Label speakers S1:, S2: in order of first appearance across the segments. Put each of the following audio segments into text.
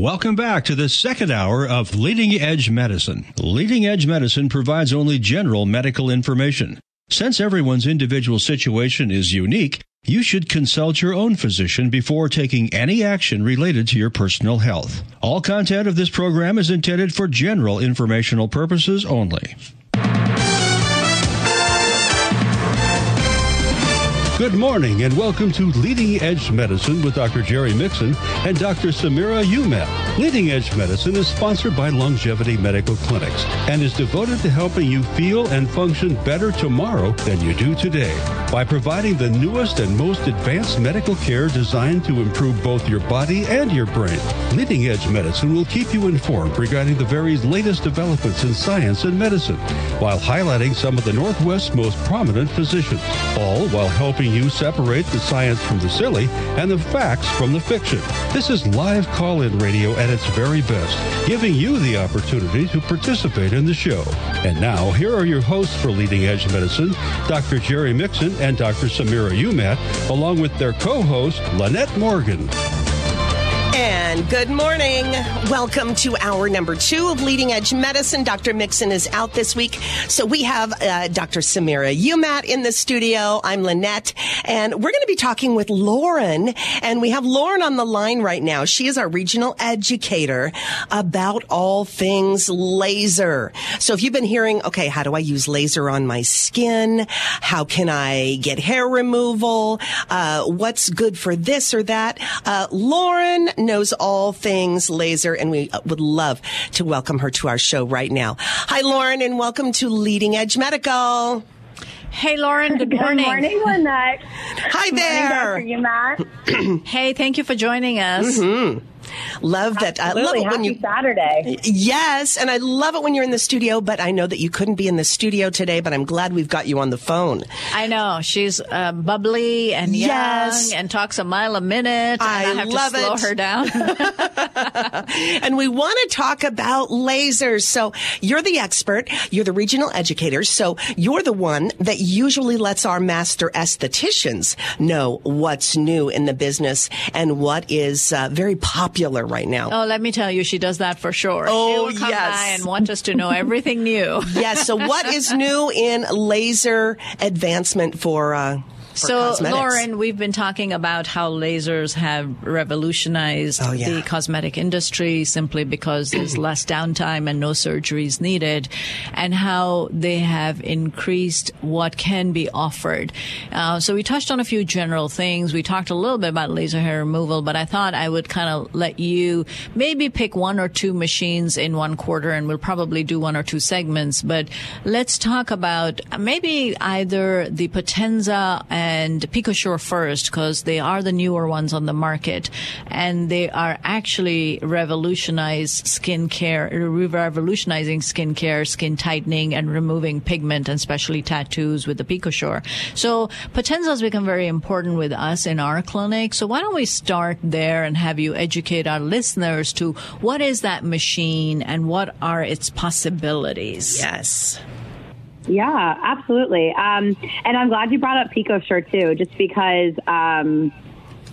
S1: Welcome back to the second hour of Leading Edge Medicine. Leading Edge Medicine provides only general medical information. Since everyone's individual situation is unique, you should consult your own physician before taking any action related to your personal health. All content of this program is intended for general informational purposes only. Good morning and welcome to Leading Edge Medicine with Dr. Jerry Mixon and Dr. Samira Umat. Leading Edge Medicine is sponsored by Longevity Medical Clinics and is devoted to helping you feel and function better tomorrow than you do today by providing the newest and most advanced medical care designed to improve both your body and your brain. Leading Edge Medicine will keep you informed regarding the very latest developments in science and medicine while highlighting some of the Northwest's most prominent physicians, all while helping you separate the science from the silly and the facts from the fiction. This is live call in radio at its very best, giving you the opportunity to participate in the show. And now, here are your hosts for Leading Edge Medicine, Dr. Jerry Mixon and Dr. Samira Umat, along with their co host, Lynette Morgan.
S2: And good morning. Welcome to hour number two of Leading Edge Medicine. Dr. Mixon is out this week. So we have uh, Dr. Samira Umat in the studio. I'm Lynette. And we're going to be talking with Lauren. And we have Lauren on the line right now. She is our regional educator about all things laser. So if you've been hearing, okay, how do I use laser on my skin? How can I get hair removal? Uh, what's good for this or that? Uh, Lauren knows all things laser, and we would love to welcome her to our show right now. Hi, Lauren, and welcome to Leading Edge Medical.
S3: Hey, Lauren. Good morning.
S4: Good morning, Lynette.
S2: Hi there.
S4: Good morning, Dr. Umat.
S3: hey, thank you for joining us.
S2: Mm-hmm. Love that. I love it
S4: Happy
S2: when you.
S4: Saturday.
S2: Yes, and I love it when you're in the studio. But I know that you couldn't be in the studio today. But I'm glad we've got you on the phone.
S3: I know she's uh, bubbly and
S2: Yes.
S3: young and talks a mile a minute. And
S2: I
S3: I have
S2: love
S3: to slow
S2: it.
S3: her down.
S2: and we want to talk about lasers. So you're the expert. You're the regional educator. So you're the one that usually lets our master estheticians know what's new in the business and what is uh, very popular right now.
S3: oh, let me tell you, she does that for sure.
S2: Oh,
S3: she will come
S2: yes.
S3: and want us to know everything new.
S2: Yes. So what is new in laser advancement for, uh, for
S3: So,
S2: cosmetics?
S3: Lauren, we've been talking about how lasers have revolutionized
S2: Oh, yeah.
S3: the cosmetic industry simply because there's less downtime and no surgeries needed, and how they have increased what can be offered. Uh, so, we touched on a few general things. We talked a little bit about laser hair removal, but I thought I would kind of let you maybe pick one or two machines in one quarter, and we'll probably do one or two segments. But let's talk about maybe either the Potenza and PicoSure first, because they are the newer ones on the market, and they are actually revolutionized skincare, revolutionizing skincare, skin tightening, and removing pigment, and especially tattoos with the PicoSure. So Potenza has become very important with us in our clinic. So why don't we start there and have you educate our listeners to what is that machine and what are its possibilities?
S2: Yes.
S4: Yeah, absolutely. Um, and I'm glad you brought up PicoSure too, just because um,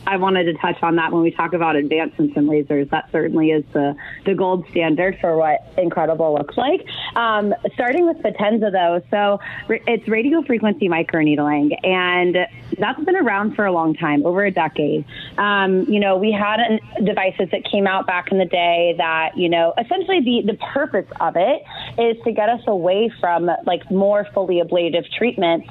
S4: I wanted to touch on that when we talk about advancements in lasers. That certainly is the, the gold standard for what incredible looks like. Um, starting with Potenza though, so it's radio frequency microneedling, and that's been around for a long time, over a decade. Um, you know, we had an, devices that came out back in the day that, you know, essentially the, the purpose of it is to get us away from like more fully ablative treatments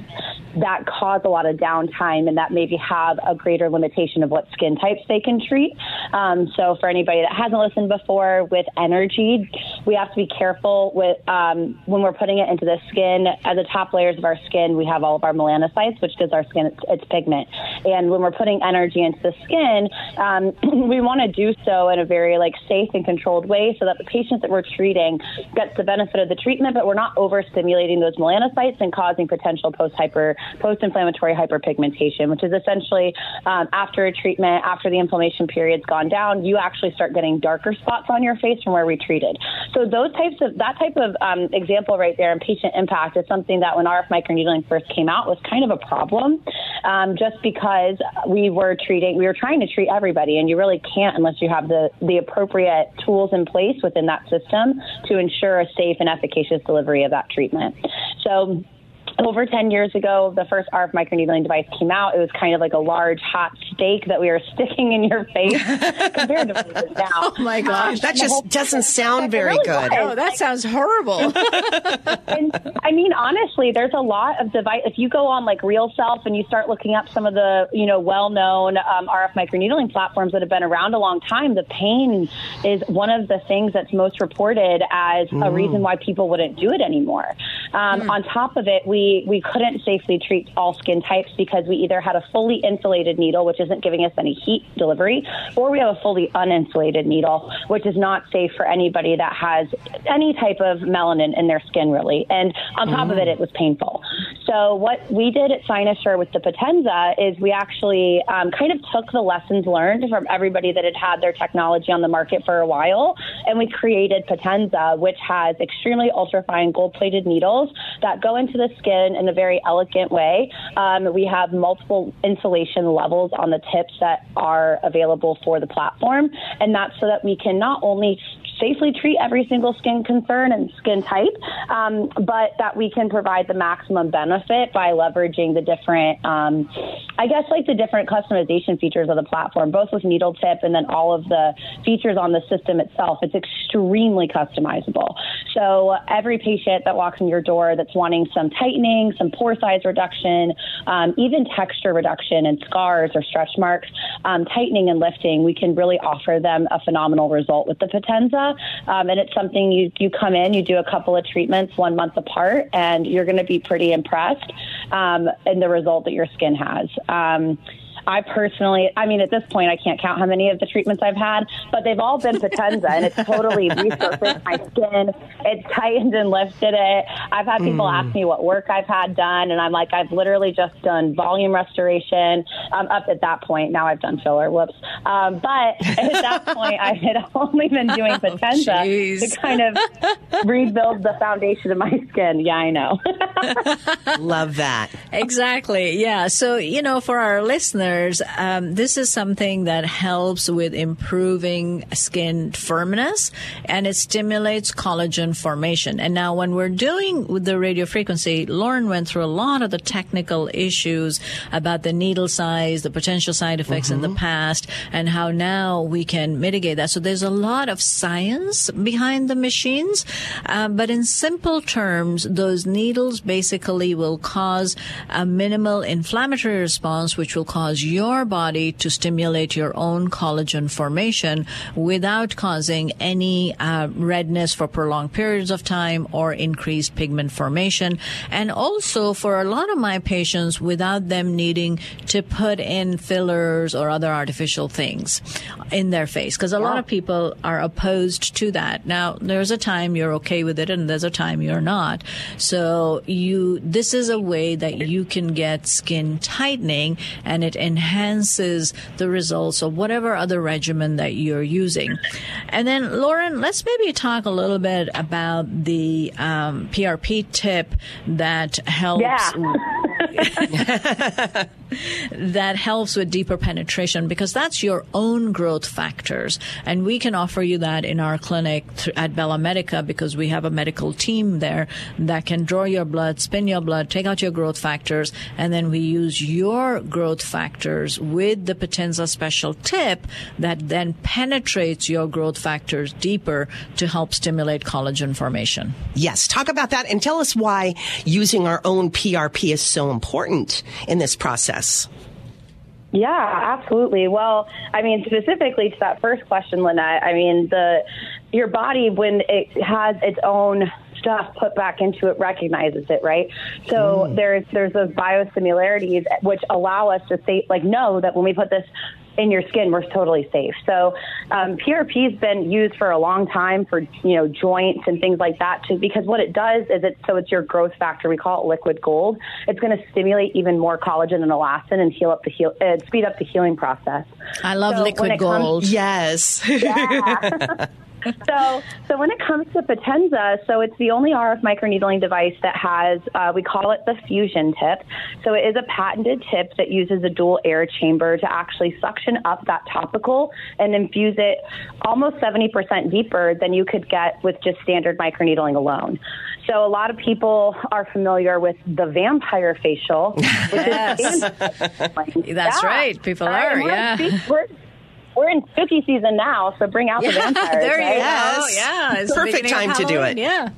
S4: that cause a lot of downtime and that maybe have a greater limitation of what skin types they can treat. Um, so for anybody that hasn't listened before with energy, we have to be careful with um, when we're putting it into the skin. At the top layers of our skin, we have all of our melanocytes, which gives our skin its, its pigment. And when we're putting energy into the skin, um, we want to do so in a very like safe and controlled way, so that the patient that we're treating gets the benefit of the treatment, but we're not overstimulating those melanocytes and causing potential post hyper post inflammatory hyperpigmentation, which is essentially um, after a treatment, after the inflammation period's gone down, you actually start getting darker spots on your face from where we treated. So those types of that type of um, example right there in patient impact is something that when RF microneedling first came out was kind of a problem um, just because we were treating, we were trying to treat everybody, and you really can't unless you have the the appropriate tools in place within that system to ensure a safe and efficacious delivery of that treatment. So over 10 years ago, the first RF microneedling device came out. It was kind of like a large hot steak that we were sticking in your face compared to what it is now.
S3: Oh my gosh.
S2: That just doesn't sound very
S4: really
S2: good.
S4: was.
S3: Oh, that sounds horrible.
S4: and I mean, honestly, there's a lot of device. If you go on like RealSelf and you start looking up some of the, you know, well-known um, RF microneedling platforms that have been around a long time, the pain is one of the things that's most reported as a reason why people wouldn't do it anymore. Um, On top of it, we we couldn't safely treat all skin types because we either had a fully insulated needle, which isn't giving us any heat delivery, or we have a fully uninsulated needle, which is not safe for anybody that has any type of melanin in their skin, really. And on top of it, mm. it was painful. So what we did at Cynosure with the Potenza is we actually um, kind of took the lessons learned from everybody that had had their technology on the market for a while, and we created Potenza, which has extremely ultrafine gold-plated needles that go into the skin in a very elegant way. Um, we have multiple insulation levels on the tips that are available for the platform, and that's so that we can not only safely treat every single skin concern and skin type, um, but that we can provide the maximum benefit by leveraging the different, um, I guess, like the different customization features of the platform, both with needle tip and then all of the features on the system itself. It's extremely customizable. So every patient that walks in your door that's wanting some tightening, some pore size reduction, um, even texture reduction and scars or stretch marks, um, tightening and lifting, we can really offer them a phenomenal result with the Potenza. Um, and it's something you, you come in, you do a couple of treatments one month apart, and you're going to be pretty impressed um, in the result that your skin has. Um, I personally, I mean, at this point, I can't count how many of the treatments I've had, but they've all been Potenza, and it's totally resurfaced my skin. It's tightened and lifted it. I've had people ask me what work I've had done, and I'm like, I've literally just done volume restoration. Um, up at that point, now I've done filler. Whoops. Um, but at that point, I had only been doing Potenza
S3: jeez.
S4: to kind of rebuild the foundation of my skin. Yeah, I know.
S2: Love that.
S3: Exactly. Yeah. So, you know, for our listeners, um, this is something that helps with improving skin firmness and it stimulates collagen formation. And now when we're doing with the radio frequency, Lauren went through a lot of the technical issues about the needle size, the potential side effects in the past, and how now we can mitigate that. So there's a lot of science behind the machines. Um, but in simple terms, those needles basically will cause a minimal inflammatory response, which will cause your body to stimulate your own collagen formation without causing any uh, redness for prolonged periods of time or increased pigment formation. And also for a lot of my patients, without them needing to put in fillers or other artificial things in their face. Because a lot of people are opposed to that. Now, there's a time you're okay with it and there's a time you're not. So you, this is a way that you can get skin tightening and it enhances the results of whatever other regimen that you're using. And then, Lauren, let's maybe talk a little bit about the um, PRP tip that helps. that helps with deeper penetration because that's your own growth factors. And we can offer you that in our clinic th- at Bella Medica because we have a medical team there that can draw your blood, spin your blood, take out your growth factors, and then we use your growth factors with the Potenza special tip that then penetrates your growth factors deeper to help stimulate collagen formation.
S2: Yes, talk about that and tell us why using our own PRP is so important in this process.
S4: Yeah, absolutely. Well, I mean, specifically to that first question, Lynette, I mean, the your body when it has its own stuff put back into it recognizes it, right? So there's there's those biosimilarities which allow us to say like know that when we put this in your skin, we're totally safe. So um, PRP has been used for a long time for you know joints and things like that too, because what it does is it so it's your growth factor. We call it liquid gold. It's going to stimulate even more collagen and elastin and heal up the heal, uh, speed up the healing process.
S3: I love
S4: So
S3: liquid
S4: it comes-
S3: gold.
S2: Yes.
S4: Yeah. so, so when it comes to Potenza, so it's the only RF microneedling device that has, uh, we call it the fusion tip. So it is a patented tip that uses a dual air chamber to actually suction up that topical and infuse it almost 70% deeper than you could get with just standard microneedling alone. So a lot of people are familiar with the vampire facial, which
S3: yes. That's yeah. right. People are, yeah.
S4: We're, we're in spooky season now, so bring out yeah, the vampires.
S3: there
S4: right?
S3: you go. Yeah,
S2: it's perfect time to do it.
S3: Yeah,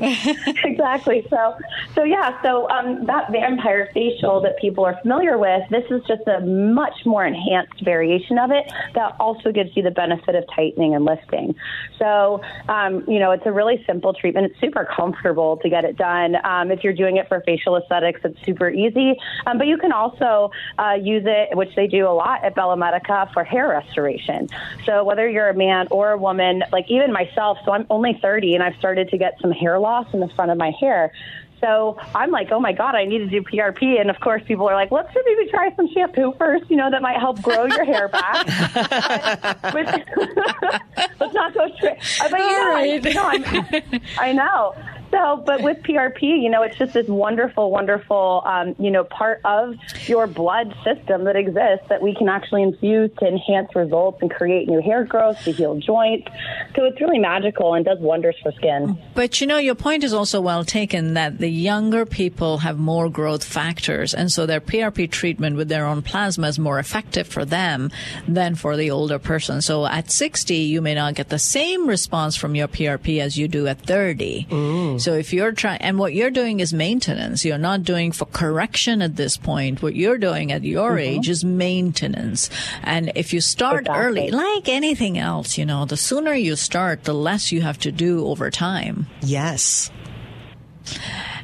S4: exactly. So, so yeah, so um, that vampire facial that people are familiar with, this is just a much more enhanced variation of it that also gives you the benefit of tightening and lifting. So, um, you know, it's a really simple treatment. It's super comfortable to get it done. Um, if you're doing it for facial aesthetics, it's super easy. Um, but you can also uh, use it, which they do a lot at Bella Medica, for hair restoration. So whether you're a man or a woman, like even myself, so I'm only 30 and I've started to get some hair loss in the front of my hair. So I'm like, oh my God, I need to do PRP. And of course, people are like, let's maybe try some shampoo first, you know, that might help grow your hair back. let's not go straight. But, you know, right. I, you know, I'm, I know. So, but with PRP, you know, it's just this wonderful, wonderful, um, you know, part of your blood system that exists that we can actually infuse to enhance results and create new hair growth, to heal joints. So it's really magical and does wonders for skin.
S3: But you know, your point is also well taken that the younger people have more growth factors, and so their PRP treatment with their own plasma is more effective for them than for the older person. So at 60, you may not get the same response from your PRP as you do at 30. Mm. So if you're trying, and what you're doing is maintenance, you're not doing for correction at this point. What you're doing at your mm-hmm. age is maintenance. And if you start exactly. early, like anything else, you know, the sooner you start, the less you have to do over time.
S2: Yes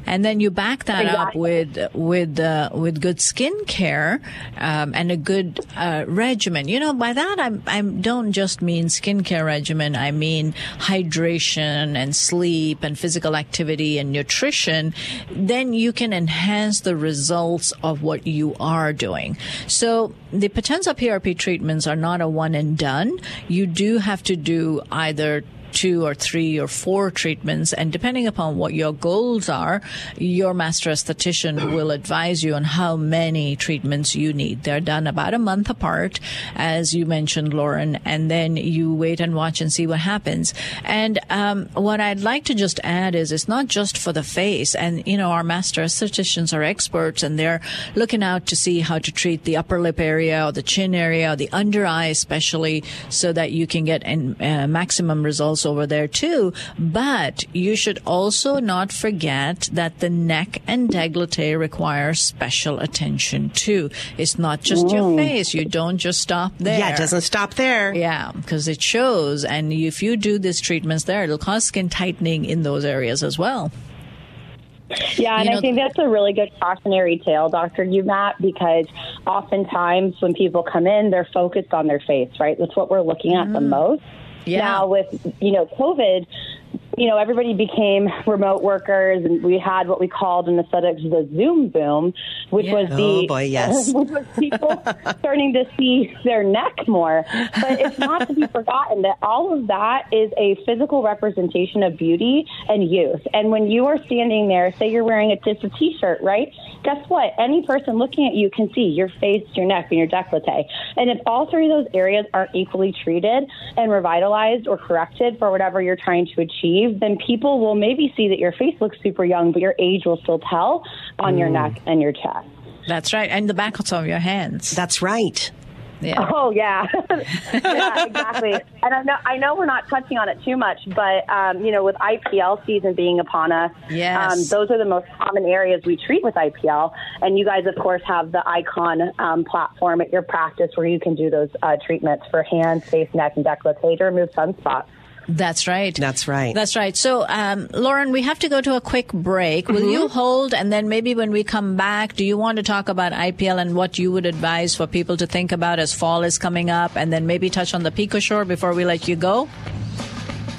S3: and then you back that exactly. up with with uh, with good skincare um, and a good uh, regimen. You know, by that I'm I don't just mean skincare regimen. I mean hydration and sleep and physical activity and nutrition. Then you can enhance the results of what you are doing. So the Potenza PRP treatments are not a one and done. You do have to do either two or three or four treatments. And depending upon what your goals are, your master esthetician will advise you on how many treatments you need. They're done about a month apart, as you mentioned, Lauren, and then you wait and watch and see what happens. And um, what I'd like to just add is it's not just for the face. And, you know, our master estheticians are experts and they're looking out to see how to treat the upper lip area or the chin area or the under eye, especially so that you can get in, uh, maximum results over there too. But you should also not forget that the neck and décolleté require special attention too. It's not just mm. your face. You don't just stop there.
S2: Yeah, it doesn't stop there.
S3: Yeah, because it shows. And if you do these treatments there, it'll cause skin tightening in those areas as well.
S4: Yeah, and you know, I think that's a really good cautionary tale, Dr. Umat, because oftentimes when people come in, they're focused on their face, right? That's what we're looking at mm. the most. Yeah. Now with you know COVID, you know, everybody became remote workers, and we had what we called in aesthetics the Zoom boom, which yeah. was the
S2: oh boy, yes,
S4: which was people starting to see their neck more. But it's not to be forgotten that all of that is a physical representation of beauty and youth. And when you are standing there, say you're wearing a, just a t-shirt, right? Guess what? Any person looking at you can see your face, your neck, and your décolleté. And if all three of those areas aren't equally treated and revitalized or corrected for whatever you're trying to achieve then people will maybe see that your face looks super young, but your age will still tell on mm. your neck and your chest.
S3: That's right. And the back of your hands.
S2: That's right.
S4: Yeah. Oh yeah, yeah, exactly. And I know I know we're not touching on it too much, but um, you know, with IPL season being upon us,
S3: yes. um,
S4: those are the most common areas we treat with IPL. And you guys, of course, have the Icon um, platform at your practice where you can do those uh, treatments for hands, face, neck, and décolleté to remove sunspots.
S3: That's right.
S2: That's right.
S3: That's right. So, um, Lauren, we have to go to a quick break. Will mm-hmm. you hold? And then maybe when we come back, do you want to talk about IPL and what you would advise for people to think about as fall is coming up? And then maybe touch on the PicoSure before we let you go?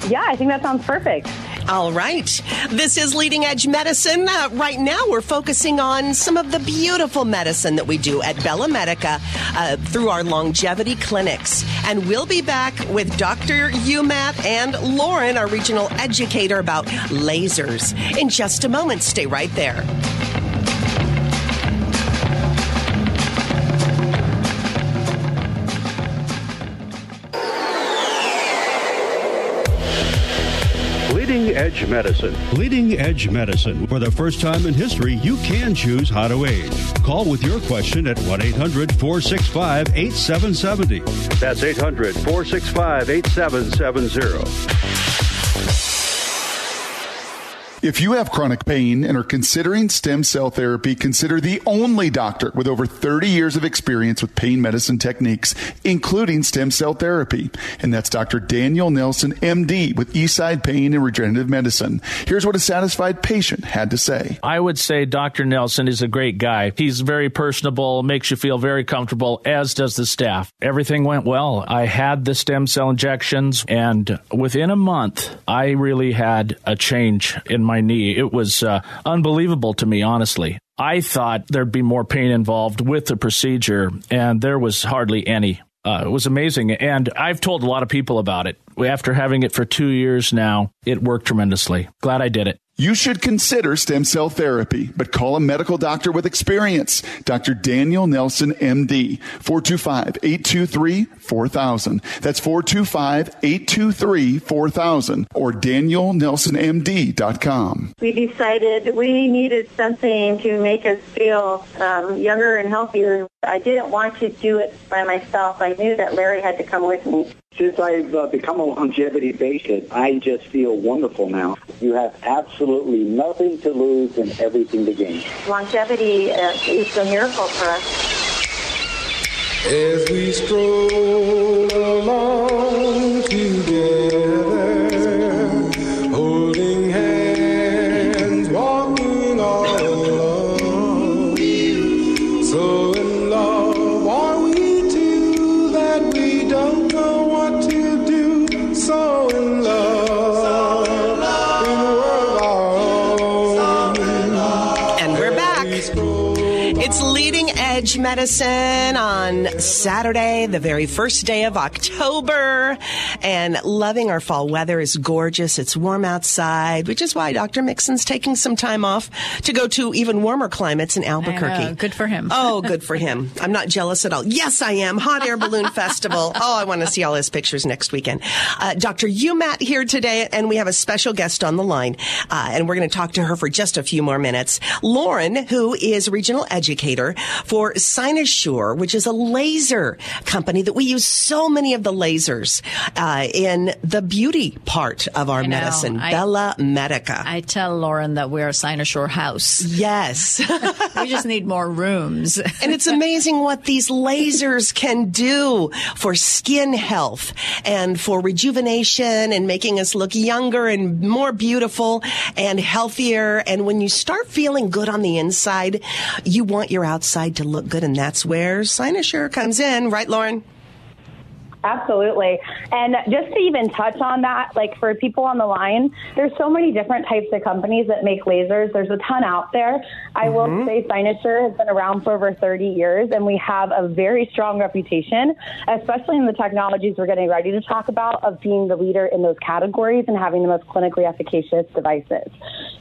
S4: Yeah, I think that sounds perfect.
S2: All right. This is Leading Edge Medicine. Uh, right now, we're focusing on some of the beautiful medicine that we do at Bella Medica uh, through our longevity clinics. And we'll be back with Dr. Umat and Lauren, our regional educator, about lasers in just a moment. Stay right there.
S1: Edge Medicine. Leading Edge Medicine. For the first time in history, you can choose how to age. Call with your question at 1 800 465 8770. That's 800 465 8770.
S5: If you have chronic pain and are considering stem cell therapy, consider the only doctor with over 30 years of experience with pain medicine techniques, including stem cell therapy. And that's Dr. Daniel Nelson, MD, with Eastside Pain and Regenerative Medicine. Here's what a satisfied patient had to say.
S6: I would say Dr. Nelson is a great guy. He's very personable, makes you feel very comfortable, as does the staff. Everything went well. I had the stem cell injections, and within a month, I really had a change in my my knee. It was uh, unbelievable to me, honestly. I thought there'd be more pain involved with the procedure, and there was hardly any. Uh, it was amazing. And I've told a lot of people about it. After having it for two years now, it worked tremendously. Glad I did it.
S5: You should consider stem cell therapy, but call a medical doctor with experience. Dr. Daniel Nelson, MD, 425-823-4000. That's 425-823-4000 or danielnelsonmd.com.
S7: We decided we needed something to make us feel um, younger and healthier. I didn't want to do it by myself. I knew that Larry had to come with me.
S8: Since I've uh, become a longevity patient, I just feel wonderful now. You have absolutely nothing to lose and everything to gain.
S7: Longevity uh, is a miracle for us.
S9: As we stroll along together,
S2: Medicine on Saturday, the very first day of October, and loving our fall weather is gorgeous. It's warm outside, which is why Dr. Mixon's taking some time off to go to even warmer climates in Albuquerque.
S3: Good for him.
S2: Oh, good for him. I'm not jealous at all. Yes, I am. Hot Air Balloon Festival. Oh, I want to see all his pictures next weekend. Uh, Dr. Umat here today, and we have a special guest on the line, uh, and we're going to talk to her for just a few more minutes. Lauren, who is regional educator for Cynosure, which is a laser company that we use so many of the lasers uh, Uh, in the beauty part of our
S3: I know.
S2: medicine,
S3: I-
S2: Bella Medica.
S3: I tell Lauren that we're a Cynosure house.
S2: yes.
S3: we just need more rooms.
S2: And it's amazing what these lasers can do for skin health and for rejuvenation and making us look younger and more beautiful and healthier. And when you start feeling good on the inside, you want your outside to look good. And that's where Cynosure comes in. Right, Lauren?
S4: Absolutely. And just to even touch on that, like for people on the line, there's so many different types of companies that make lasers. There's a ton out there. I will say Cynosure has been around for over 30 years, and we have a very strong reputation, especially in the technologies we're getting ready to talk about, of being the leader in those categories and having the most clinically efficacious devices.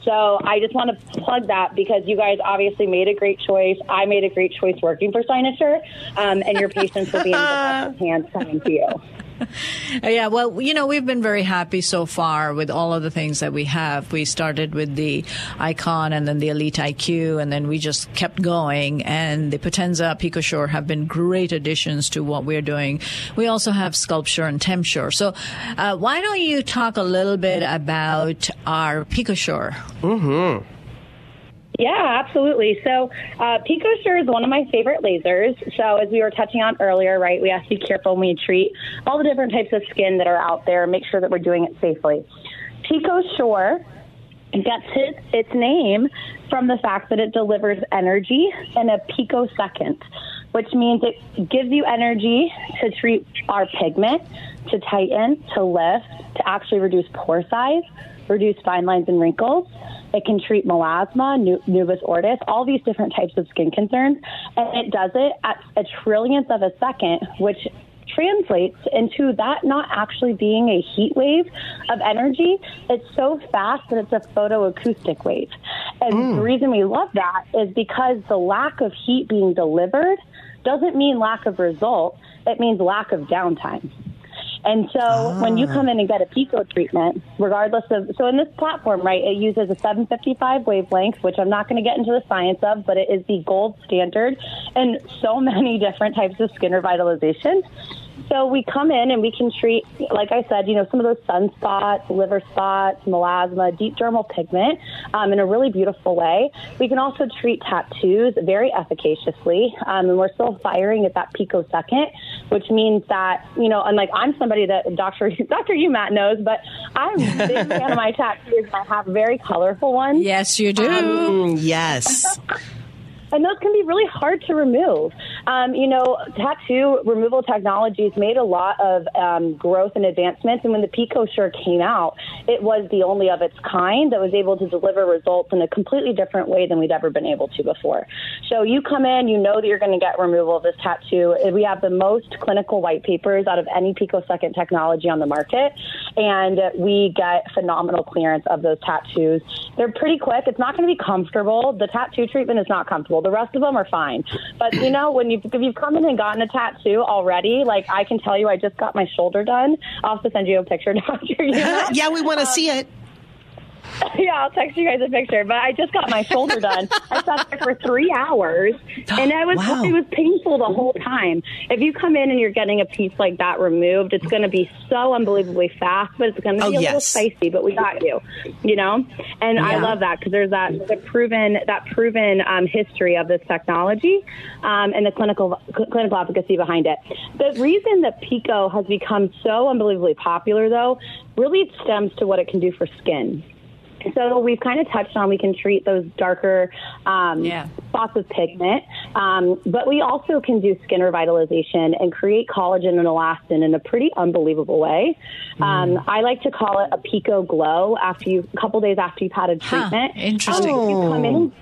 S4: So I just want to plug that because you guys obviously made a great choice. I made a great choice working for Cynosure, um, and your patients will be in the best hands coming you.
S3: Yeah, well, you know, we've been very happy so far with all of the things that we have. We started with the Icon and then the Elite IQ, and then we just kept going. And the Potenza, PicoSure have been great additions to what we're doing. We also have SculpSure and Tempsure. So, uh, why don't you talk a little bit about our PicoSure?
S4: Yeah, absolutely. So, uh, PicoSure is one of my favorite lasers. So, as we were touching on earlier, right, we have to be careful when we treat all the different types of skin that are out there, make sure that we're doing it safely. PicoSure gets its, its name from the fact that it delivers energy in a picosecond, which means it gives you energy to treat our pigment, to tighten, to lift, to actually reduce pore size, reduce fine lines and wrinkles. It can treat melasma, nu- nevus of Ota, all these different types of skin concerns, and it does it at a trillionth of a second, which translates into that not actually being a heat wave of energy. It's so fast that it's a photoacoustic wave. And hmm. the reason we love that is because the lack of heat being delivered doesn't mean lack of result, it means lack of downtime. And so when you come ah. in and get a Pico treatment, regardless of, so in this platform, right, it uses a 755 wavelength, which I'm not going to get into the science of, but it is the gold standard in so many different types of skin revitalization. So we come in and we can treat, like I said, you know, some of those sunspots, liver spots, melasma, deep dermal pigment um, in a really beautiful way. We can also treat tattoos very efficaciously, um, and we're still firing at that picosecond, which means that you know, unlike I'm somebody that Doctor Doctor Umat knows, but I'm a big fan of my tattoos. I have very colorful ones.
S3: Yes, you do.
S2: Mm, yes.
S4: and those can be really hard to remove. Um, you know, tattoo removal technologies made a lot of um, growth and advancements, and when the PicoSure came out, it was the only of its kind that was able to deliver results in a completely different way than we'd ever been able to before. So you come in, you know that you're going to get removal of this tattoo. We have the most clinical white papers out of any picosecond technology on the market, and we get phenomenal clearance of those tattoos. They're pretty quick. It's not going to be comfortable. The tattoo treatment is not comfortable. The rest of them are fine. But you know, when you've, if you've come in and gotten a tattoo already, like I can tell you, I just got my shoulder done. I'll have to send you a picture, Doctor. You know?
S2: yeah, we want to see it.
S4: yeah, I'll text you guys a picture. But I just got my shoulder done. I sat there for three hours, and it was
S2: Wow.
S4: it was painful the whole time. If you come in and you're getting a piece like that removed, it's going to be so unbelievably fast, but it's going to
S2: Oh,
S4: be a little spicy. But we got you, you know. And I love that because there's that the proven that proven um, history of this technology um, and the clinical cl- clinical efficacy behind it. The reason that Pico has become so unbelievably popular, though, really stems to what it can do for skin. So we've kind of touched on we can treat those darker um,
S3: Yeah.
S4: spots of pigment, um, but we also can do skin revitalization and create collagen and elastin in a pretty unbelievable way. Um, I like to call it a pico glow after you, a couple days after you've had a
S3: Huh,
S4: treatment.
S3: interesting.
S4: Um, you come in.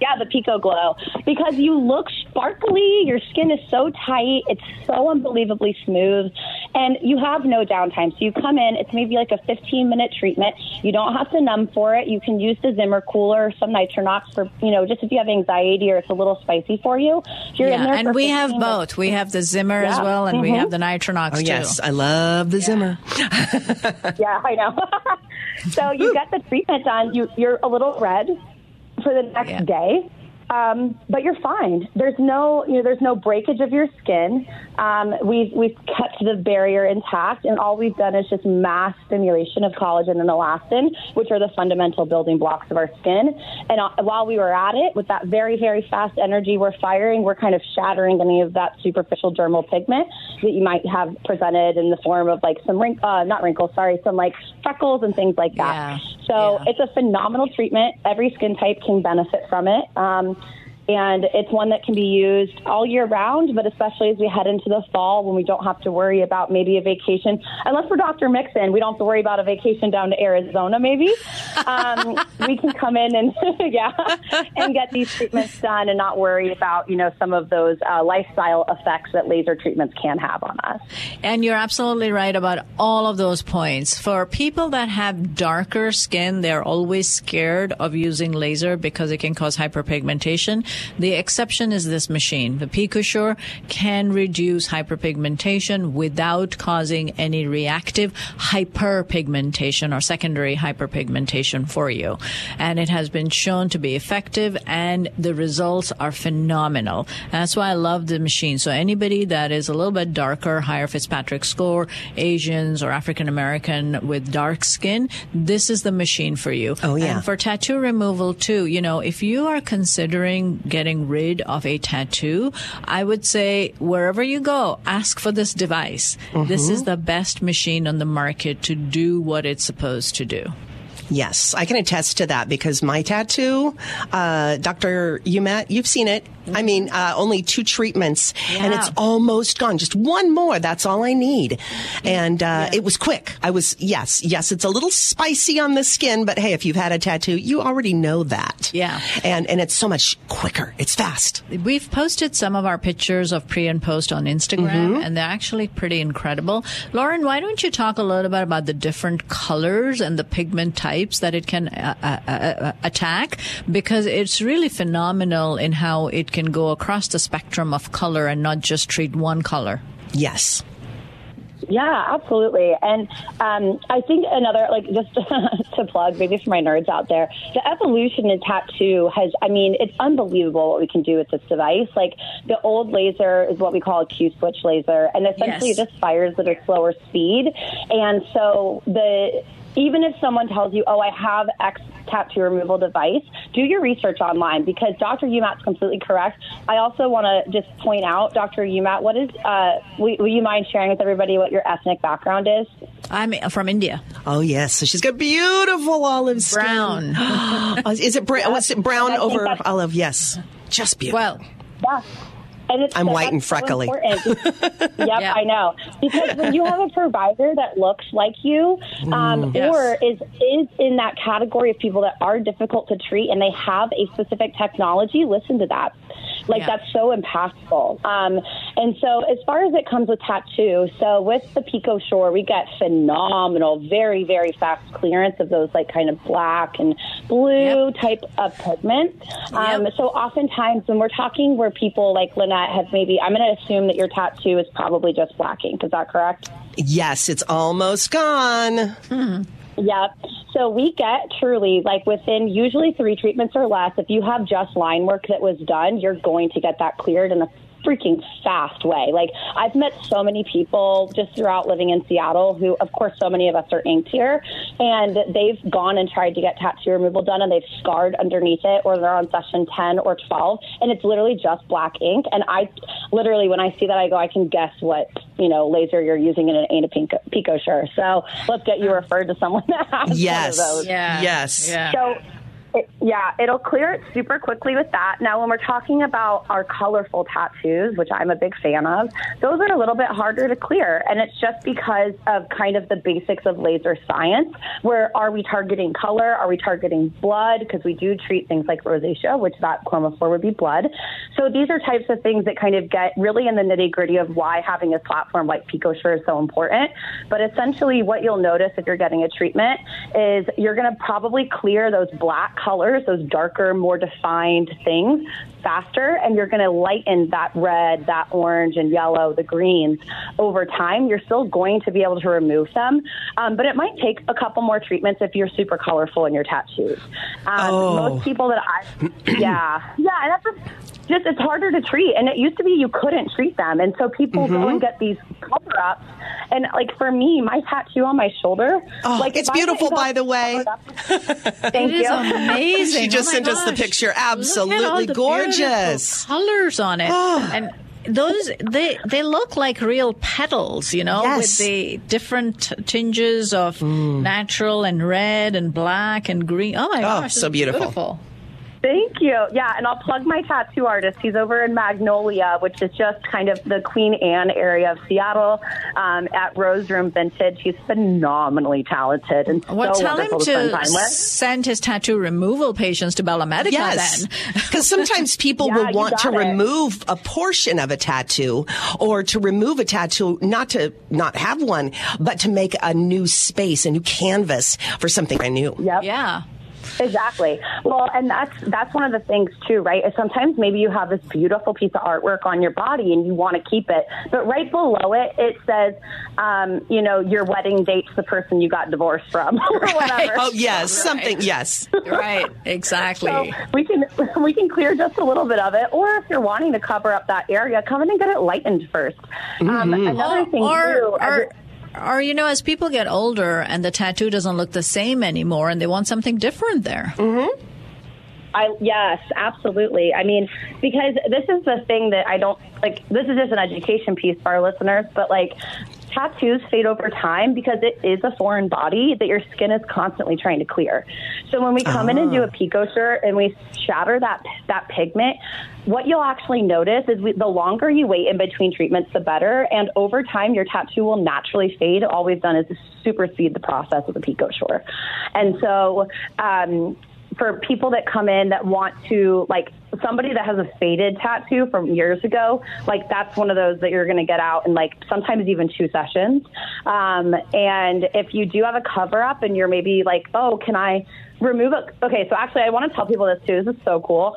S4: Yeah, the Pico Glow. Because you look sparkly, your skin is so tight, it's so unbelievably smooth, and you have no downtime. So you come in, it's maybe like a 15 minute treatment. You don't have to numb for it. You can use the Zimmer cooler, some Nitronox for, you know, just if you have anxiety or it's a little spicy for you. You're in
S3: Yeah,
S4: there
S3: and
S4: for
S3: we have
S4: minutes.
S3: both. We have the Zimmer as well, and we
S4: Mhm.
S3: have the Nitronox
S2: Oh,
S3: too.
S2: yes. I love the Zimmer.
S4: yeah, I know. so you get the treatment done. You you're a little red for the next
S3: Yeah.
S4: day. Um, but you're fine. There's no, you know, there's no breakage of your skin. Um, we've we've kept the barrier intact, and all we've done is just mass stimulation of collagen and elastin, which are the fundamental building blocks of our skin. And uh, while we were at it, with that very very fast energy we're firing, we're kind of shattering any of that superficial dermal pigment that you might have presented in the form of like some wrinkles, uh, not wrinkles, sorry, some like freckles and things like that.
S3: Yeah.
S4: So
S3: Yeah.
S4: it's a phenomenal treatment. Every skin type can benefit from it. Um, and it's one that can be used all year round, but especially as we head into the fall when we don't have to worry about maybe a vacation. Unless we're Dr. Mixon, we don't have to worry about a vacation down to Arizona, maybe. Um, we can come in and, yeah, and get these treatments done and not worry about, you know, some of those uh, lifestyle effects that laser treatments can have on us.
S3: And you're absolutely right about all of those points. For people that have darker skin, they're always scared of using laser because it can cause hyperpigmentation. The exception is this machine. The PicoSure can reduce hyperpigmentation without causing any reactive hyperpigmentation or secondary hyperpigmentation for you. And it has been shown to be effective and the results are phenomenal. That's why I love the machine. So anybody that is a little bit darker, higher Fitzpatrick score, Asians or African American with dark skin, this is the machine for you.
S2: Oh, yeah.
S3: And for tattoo removal too, you know, if you are considering getting rid of a tattoo, I would say wherever you go, ask for this device. This is the best machine on the market to do what it's supposed to do.
S2: Yes, I can attest to that because my tattoo, uh, Dr. Umat, you've seen it. I mean, uh, only two treatments, and it's almost gone. Just one more. That's all I need. And uh, it was quick. I was yes, yes. It's a little spicy on the skin, but hey, if you've had a tattoo, you already know that.
S3: Yeah.
S2: And and it's so much quicker. It's fast.
S3: We've posted some of our pictures of pre and post on Instagram,
S2: Mm-hmm.
S3: and they're actually pretty incredible. Lauren, why don't you talk a little bit about the different colors and the pigment types that it can uh, uh, uh, attack? Because it's really phenomenal in how it can go across the spectrum of color and not just treat one color.
S2: Yes.
S4: Yeah, absolutely. And um, I think another, like, just to plug, maybe for my nerds out there, the evolution in tattoo has, I mean, it's unbelievable what we can do with this device. Like, the old laser is what we call a Q switch laser, and essentially
S3: Yes.
S4: it just fires at a slower speed. And so the even if someone tells you, "Oh, I have X tattoo removal device," do your research online because Dr. Umat's completely correct. I also want to just point out, Dr. Umat, what is? Uh, will, will you mind sharing with everybody what your ethnic background is?
S3: I'm from India.
S2: Oh yes. So she's got beautiful olive skin.
S3: Brown.
S2: Is it brown? What's it? Brown over olive? Yes. Just beautiful.
S3: Well,
S4: Yeah. And it's
S2: I'm
S4: so-
S2: white and
S4: that's so
S2: freckly.
S4: yep,
S3: Yeah.
S4: I know. Because when you have a provider that looks like you, um,
S3: Yes.
S4: or is is in that category of people that are difficult to treat, and they have a specific technology, listen to that. Like
S3: Yeah.
S4: that's so impactful. Um, and so, as far as it comes with tattoo, so with the PicoSure, we get phenomenal, very very fast clearance of those like kind of black and blue
S3: Yep.
S4: type of pigment. Um,
S3: Yep.
S4: so oftentimes when we're talking where people like Lynette have maybe, I'm going to assume that your tattoo is probably just black ink. Is that correct?
S2: yes, it's almost gone.
S4: Yep. So we get truly like within usually three treatments or less. If you have just line work that was done, you're going to get that cleared in a freaking fast way. Like I've met so many people just throughout living in Seattle who, of course, so many of us are inked here, and they've gone and tried to get tattoo removal done, and they've scarred underneath it, or they're on session ten or twelve, and it's literally just black ink. And I literally, when I see that, I go, I can guess what you know laser you're using in an Ain't a Pico, PicoSure. So let's get you referred to someone that has
S2: Yes.
S4: one of those.
S3: yeah.
S2: Yes.
S3: Yeah.
S4: So, it, yeah, it'll clear it super quickly with that. Now, when we're talking about our colorful tattoos, which I'm a big fan of, those are a little bit harder to clear. And it's just because of kind of the basics of laser science, where are we targeting color? Are we targeting blood? Because we do treat things like rosacea, which that chromophore would be blood. So these are types of things that kind of get really in the nitty gritty of why having a platform like PicoSure is so important. But essentially, what you'll notice if you're getting a treatment is you're going to probably clear those black colors, those darker, more defined things faster, and you're going to lighten that red, that orange, and yellow, the greens over time. You're still going to be able to remove them, um, but it might take a couple more treatments if you're super colorful in your tattoos. Um,
S2: Oh.
S4: Most people that I, yeah, yeah, and that's just, just it's harder to treat. And it used to be you couldn't treat them, and so people go mm-hmm. and get these cover ups. And like for me, my tattoo on my shoulder,
S2: Oh,
S4: like
S2: it's
S4: if I get
S2: beautiful, by the way.
S4: Thank
S3: It is
S4: you.
S3: amazing.
S2: She just
S3: Oh my
S2: sent us the
S3: gosh.
S2: picture.
S3: Look at all
S2: Absolutely
S3: the
S2: gorgeous.
S3: colors on it, ah. and those they they look like real petals, you know,
S2: Yes.
S3: with the different tinges of mm. natural and red and black and green. Oh my oh, gosh,
S2: so
S3: it's
S2: beautiful.
S4: Thank you. Yeah, and I'll plug my tattoo artist. He's over in Magnolia, which is just kind of the Queen Anne area of Seattle, um, at Rose Room Vintage. He's phenomenally talented and
S3: Well,
S4: so
S3: tell him
S4: wonderful to spend
S3: to
S4: time with.
S3: send his tattoo removal patients to Bella Medica
S2: Yes,
S3: then.
S2: because sometimes people
S4: Yeah,
S2: will want to
S4: it.
S2: remove a portion of a tattoo, or to remove a tattoo, not to not have one, but to make a new space, a new canvas for something brand new.
S4: Yep.
S3: Yeah.
S4: Exactly. Well, and that's that's one of the things too, right? Is sometimes maybe you have this beautiful piece of artwork on your body and you want to keep it, but right below it it says, um, you know, your wedding date's the person you got divorced from, or whatever.
S2: Oh yes, something yes.
S3: Right. Exactly.
S4: So we can we can clear just a little bit of it, or if you're wanting to cover up that area, come in and get it lightened 1st Um, another thing
S3: or,
S4: too,
S3: or,
S4: it-
S3: or, you know, as people get older and the tattoo doesn't look the same anymore and they want something different there. Hmm.
S4: I yes, absolutely. I mean, because this is the thing that I don't like. This is just an education piece for our listeners, but like tattoos fade over time because it is a foreign body that your skin is constantly trying to clear. So when we come in and do a PicoSure and we shatter that that pigment, what you'll actually notice is we, the longer you wait in between treatments, the better. And over time, your tattoo will naturally fade. All we've done is supersede the process of the pico. And so, um, for people that come in that want to like somebody that has a faded tattoo from years ago, like that's one of those that you're going to get out in like sometimes even two sessions. Um, and if you do have a cover up and you're maybe like, oh, can I remove it? Okay, so actually, I want to tell people this too. This is so cool.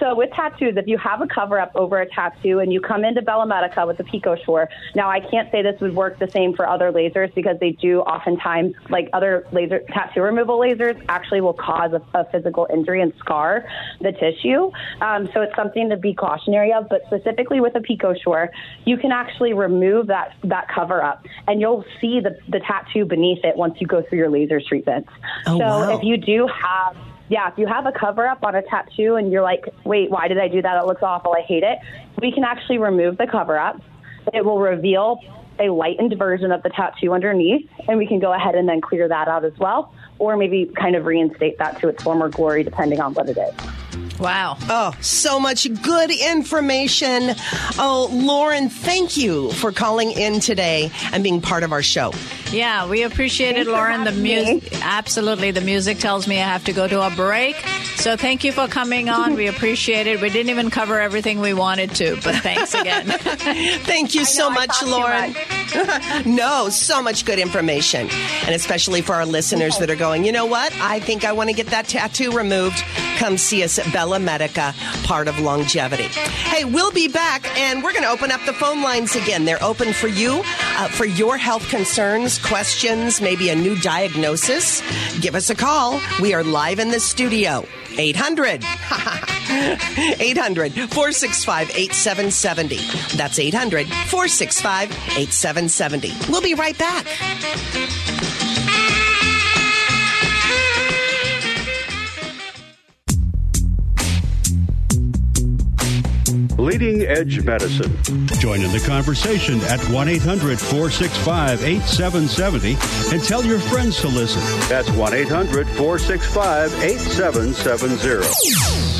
S4: So with tattoos, if you have a cover up over a tattoo and you come into Bella Medica with the PicoSure, now I can't say this would work the same for other lasers because they do oftentimes, like other laser tattoo removal lasers, actually will cause a, a physical injury and scar the tissue. Um, so it's something to be cautionary of. But specifically with a PicoSure, you can actually remove that that cover up, and you'll see the the tattoo beneath it once you go through your laser treatments.
S2: Oh,
S4: so
S2: wow.
S4: if you do have yeah, if you have a cover up on a tattoo and you're like, wait, why did I do that? It looks awful. I hate it. We can actually remove the cover up. It will reveal a lightened version of the tattoo underneath, and we can go ahead and then clear that out as well, or maybe kind of reinstate that to its former glory, depending on what it is.
S3: Wow.
S2: Oh, so much good information. Oh, Lauren, thank you for calling in today and being part of our show.
S3: Yeah, we appreciate it,
S4: Thanks for
S3: Lauren. The music, absolutely. The music tells me I have to go to a break. So thank you for coming on. We appreciate it. We didn't even cover everything we wanted to, but thanks again.
S2: Thank you so
S4: I
S2: much,
S4: talk too
S2: Lauren. no, so much good information. And especially for our listeners that are going, you know what? I think I want to get that tattoo removed. Come see us at Bella Medica, part of longevity. Hey, we'll be back and we're going to open up the phone lines again. They're open for you, uh, for your health concerns, questions, maybe a new diagnosis. Give us a call. We are live in the studio. 800 800 465 8770. That's 800 465 8770. We'll be right back.
S1: Leading Edge Medicine. Join in the conversation at 1 800 465 8770 and tell your friends to listen. That's 1 800 465 8770.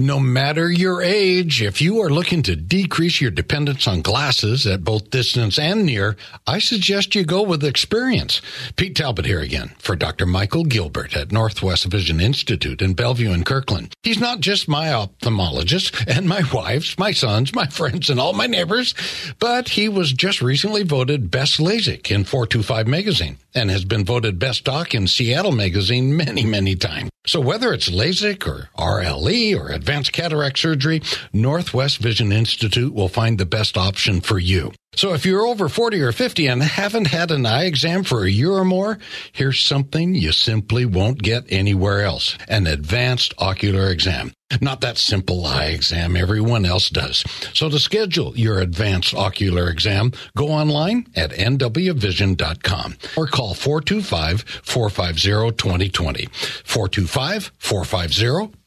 S10: No matter your age, if you are looking to decrease your dependence on glasses at both distance and near, I suggest you go with experience. Pete Talbot here again for Dr. Michael Gilbert at Northwest Vision Institute in Bellevue and Kirkland. He's not just my ophthalmologist and my wife's, my sons, my friends, and all my neighbors, but he was just recently voted Best LASIK in 425 magazine and has been voted Best Doc in Seattle magazine many, many times. So whether it's LASIK or RLE or advanced cataract surgery, Northwest Vision Institute will find the best option for you. So if you're over 40 or 50 and haven't had an eye exam for a year or more, here's something you simply won't get anywhere else. An advanced ocular exam. Not that simple eye exam everyone else does. So to schedule your advanced ocular exam, go online at nwvision.com or call 425-450-2020. 425-450 2020.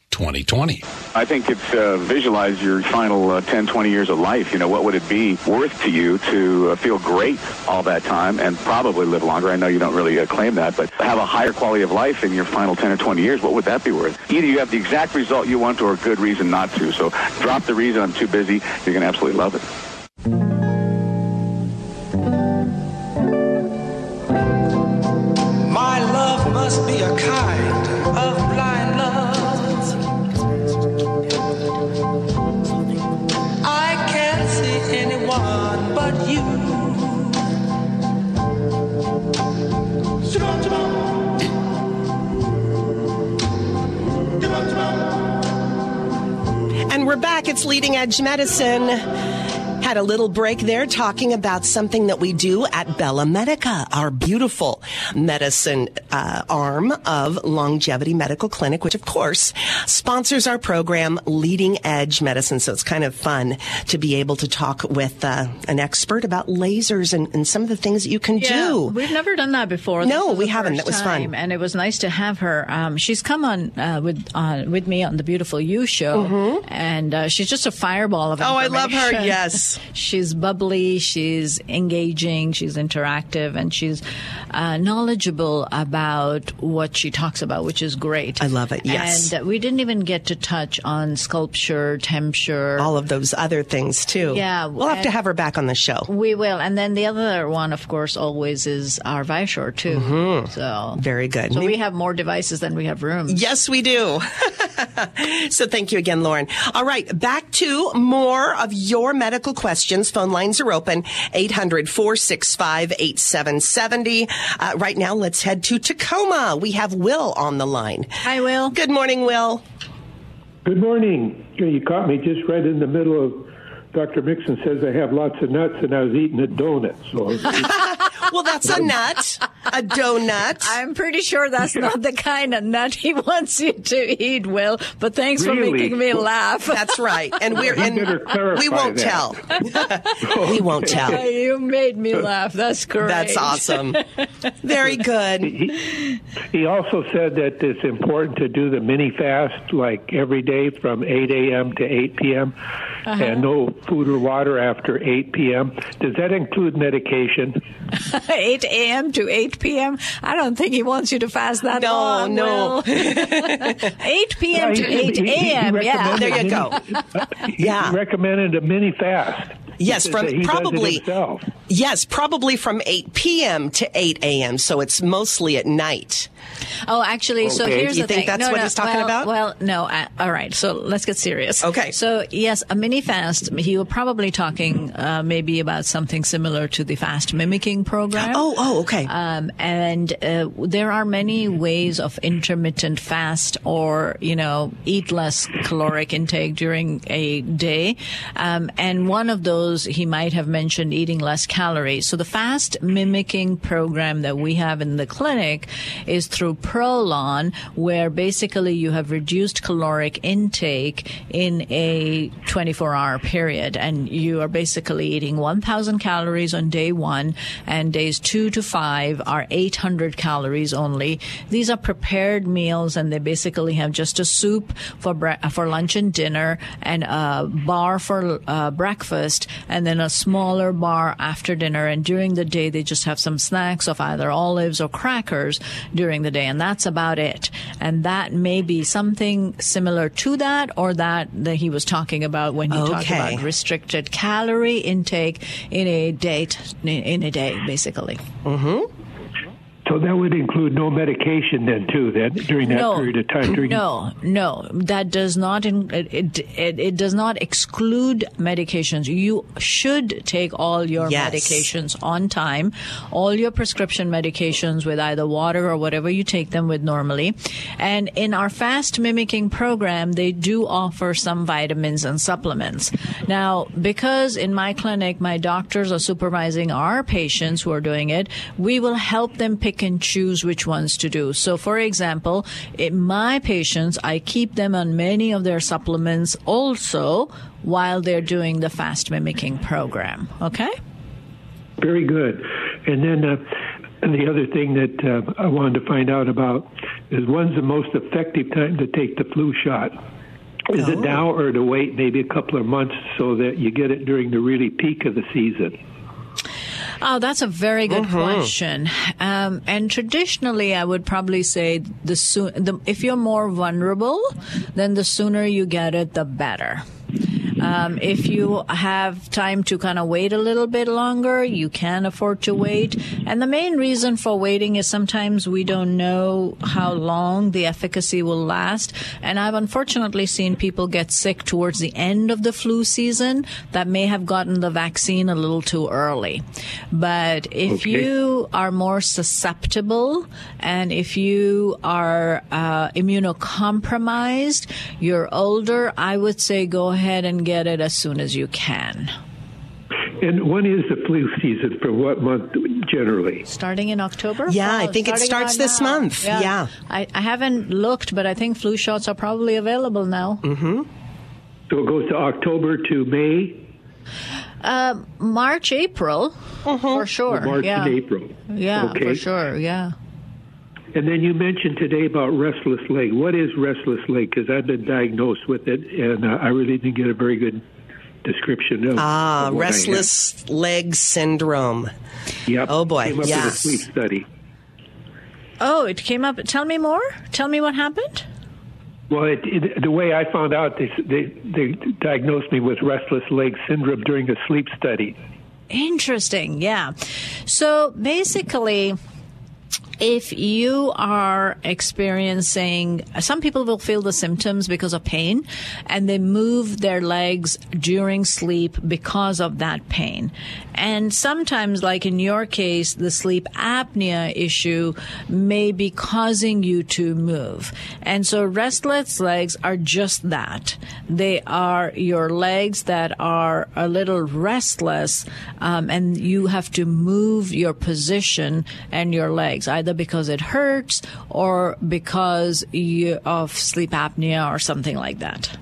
S11: I think it's uh, visualize your final uh, 10, 20 years of life. You know, what would it be worth to you to uh, feel great all that time and probably live longer? I know you don't really uh, claim that, but have a higher quality of life in your final 10 or 20 years. What would that be worth? Either you have the exact result you want or a good reason not to. So drop the reason I'm too busy. You're going to absolutely love it.
S9: My love must be a kind of blind but you.
S2: And we're back. It's Leading Edge Medicine. Had a little break there talking about something that we do at Bella Medica, our beautiful medicine uh, arm of Longevity Medical Clinic, which of course sponsors our program, Leading Edge Medicine. So it's kind of fun to be able to talk with uh, an expert about lasers and, and some of the things that you can
S3: Yeah,
S2: do.
S3: we've never done that before.
S2: No, we haven't. That was fun.
S3: and it was nice to have her. Um, she's come on uh, with uh, with me on the Beautiful You show, and uh, she's just a fireball of
S2: Mm-hmm. Oh, I love her. Yes.
S3: she's bubbly, she's engaging, she's interactive, and she's uh, knowledgeable about what she talks about, which is great.
S2: I love it. Yes.
S3: And uh, we didn't even get to touch on SculpSure, TempSure,
S2: all of those other things too.
S3: Yeah,
S2: we'll have to have her back on the show.
S3: We will, and then the other one, of course, always is our Viasure too.
S2: Mm-hmm.
S3: So
S2: very good.
S3: So we have more devices than we have rooms.
S2: Yes, we do. so thank you again, Lauren. All right, back to more of your medical questions. Phone lines are open 800 465 8770. Uh, right now, let's head to Tacoma. We have Will on the line.
S3: Hi, Will.
S2: Good morning, Will.
S12: Good morning. You caught me just right in the middle of Dr. Mixon says I have lots of nuts, and I was eating a donut. So,
S2: well, that's a nut, a donut.
S3: I'm pretty sure that's not the kind of nut he wants you to eat, Will. But thanks
S12: really?
S3: for making me laugh.
S2: That's right, and we're
S12: You
S2: and
S12: better clarify
S2: we won't
S12: that.
S2: tell. we won't tell.
S3: You made me laugh. That's great.
S2: That's awesome. Very good.
S12: he, he also said that it's important to do the mini fast like every day from 8 a.m. to 8 p.m.
S3: Uh-huh.
S12: and no food or water after 8 p.m. Does that include medication?
S3: 8 a.m. to 8 p.m. I don't think he wants you to fast that
S2: No,
S3: long.
S2: no.
S3: Will. 8 p.m.
S12: Yeah,
S3: to
S12: he-
S3: 8
S12: he- he
S3: a.m. Yeah.
S12: recommended
S2: There you
S12: mini-
S2: go.
S12: He
S2: Yeah.
S12: recommended a mini fast.
S2: Yes, from
S12: says does it
S2: probably
S12: himself.
S2: Yes, probably from 8 p.m. to 8 a.m. So it's mostly at night.
S3: Oh, actually, so
S12: Okay.
S3: here's
S2: You
S3: the
S2: think
S3: thing.
S2: that's
S3: no,
S2: what
S3: no,
S2: he's talking
S3: well,
S2: about?
S3: Well, no. Uh, all right. So let's get serious.
S2: Okay.
S3: So yes, a mini fast. He was probably talking uh, maybe about something similar to the fast mimicking program.
S2: Oh, oh, okay.
S3: Um, and uh, there are many ways of intermittent fast or, you know, eat less caloric intake during a day. Um, and one of those, he might have mentioned eating less calories. So the fast mimicking program that we have in the clinic is through Prolon, where basically you have reduced caloric intake in a 24 hour period. And you are basically eating 1,000 calories on day one, and days two to five are 800 calories only. These are prepared meals, and they basically have just a soup for bre- for lunch and dinner, and a bar for uh, breakfast, and then a smaller bar after dinner. And during the day, they just have some snacks of either olives or crackers during the day, and that's about it. And that may be something similar to that, or that that he was talking about when he talked about restricted calorie intake in a date in a day, basically. Mm-hmm.
S12: So that would include no medication then too. Then during that
S3: no,
S12: period of time. During
S3: no, no, that does not. In, it, it, it it does not exclude medications. You should take all your
S2: Yes.
S3: medications on time, all your prescription medications with either water or whatever you take them with normally. And in our fast mimicking program, they do offer some vitamins and supplements. Now, because in my clinic, my doctors are supervising our patients who are doing it, we will help them pick and choose which ones to do. So, for example, in my patients, I keep them on many of their supplements also while they're doing the fast mimicking program. Okay?
S12: Very good. And then uh, the other thing that uh, I wanted to find out about is when's the most effective time to take the flu shot? Is it now or to wait maybe a couple of months so that you get it during the really peak of the season?
S3: Oh, that's a very good question. Um, and traditionally, I would probably say the, soon, the if you're more vulnerable, then the sooner you get it, the better. Um, if you have time to kind of wait a little bit longer, you can afford to wait. And the main reason for waiting is sometimes we don't know how long the efficacy will last. And I've unfortunately seen people get sick towards the end of the flu season that may have gotten the vaccine a little too early. But if
S12: Okay.
S3: you are more susceptible and if you are uh, immunocompromised, you're older, I would say go ahead and get it as soon as you can.
S12: And when is the flu season for what month generally?
S3: Starting in October?
S2: Yeah, I
S3: Oh,
S2: think it starts this
S3: now.
S2: month. Yeah.
S3: I, I haven't looked, but I think flu shots are probably available now.
S2: Mm-hmm.
S12: So it goes to October to May,
S3: Uh, March, April, for sure.
S12: March
S3: yeah.
S12: and April.
S3: Yeah,
S12: Okay.
S3: for sure. Yeah.
S12: And then you mentioned today about restless leg. What is restless leg? Because I've been diagnosed with it, and uh, I really didn't get a very good description of
S2: Ah,
S12: of what I had.
S2: restless leg syndrome.
S12: Yep.
S2: Oh, boy.
S12: Came up
S2: Yeah.
S12: with a sleep study.
S3: Oh, it came up. Tell me more. Tell me what happened.
S12: Well, it, it, the way I found out, they, they they diagnosed me with restless leg syndrome during a sleep study.
S3: Interesting. Yeah. So basically, if you are experiencing, some people will feel the symptoms because of pain and they move their legs during sleep because of that pain. And sometimes, like in your case, the sleep apnea issue may be causing you to move. And so restless legs are just that. They are your legs that are a little restless, um, and you have to move your position and your legs, either because it hurts or because you, of sleep apnea or something like that.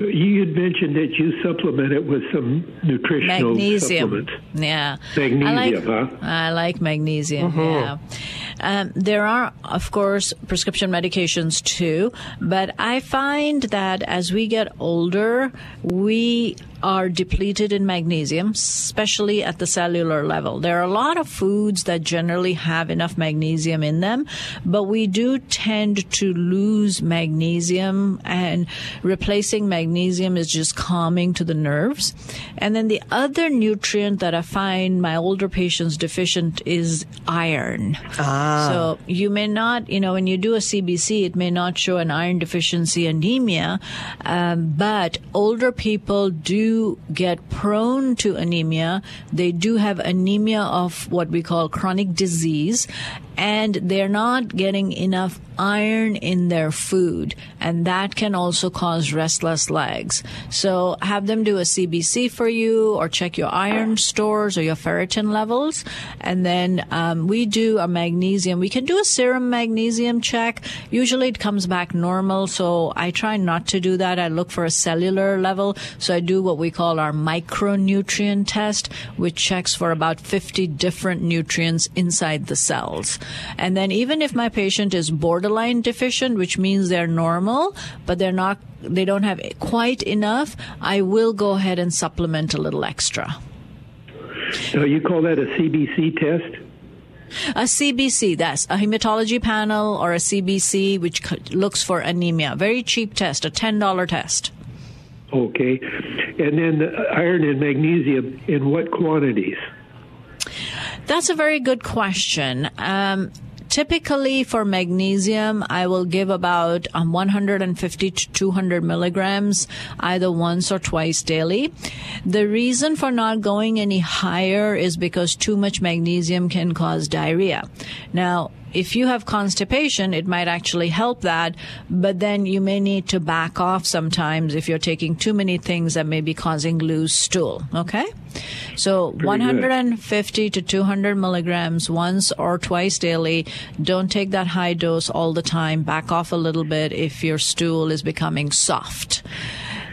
S12: You had mentioned that you supplement it with some nutritional
S3: Magnesium.
S12: supplements.
S3: Yeah.
S12: Magnesium,
S3: I like,
S12: huh?
S3: I like magnesium. Yeah. Um, there are, of course, prescription medications too, but I find that as we get older, we are depleted in magnesium, especially at the cellular level. There are a lot of foods that generally have enough magnesium in them, but we do tend to lose magnesium and replacing magnesium is just calming to the nerves. And then the other nutrient that I find my older patients deficient is iron. Ah. So you may not, you know, when you do a CBC, it may not show an iron deficiency anemia, um, but older people do get prone to anemia. They do have anemia of what we call chronic disease, and they're not getting enough iron in their food, and that can also cause restless legs. So have them do a CBC for you, or check your iron stores or your ferritin levels, and then um, we do a magnesium. We can do a serum magnesium check. Usually it comes back normal, so I try not to do that. I look for a cellular level, so I do what we call our micronutrient test, which checks for about 50 different nutrients inside the cells. And then even if my patient is borderline deficient, which means they're normal, but they're not, they don't have quite enough, I will go ahead and supplement a little extra.
S12: Now, you call that a CBC test?
S3: A CBC, that's a hematology panel or a CBC, which looks for anemia. Very cheap test, a $10 test.
S12: Okay. And then iron and magnesium in what quantities?
S3: That's a very good question. Um, typically for magnesium, I will give about um, 150 to 200 milligrams either once or twice daily. The reason for not going any higher is because too much magnesium can cause diarrhea. Now, if you have constipation, it might actually help that, but then you may need to back off sometimes if you're taking too many things that may be causing loose stool. Okay? So
S12: good.
S3: 150 to 200 milligrams once or twice daily. Don't take that high dose all the time. Back off a little bit if your stool is becoming soft.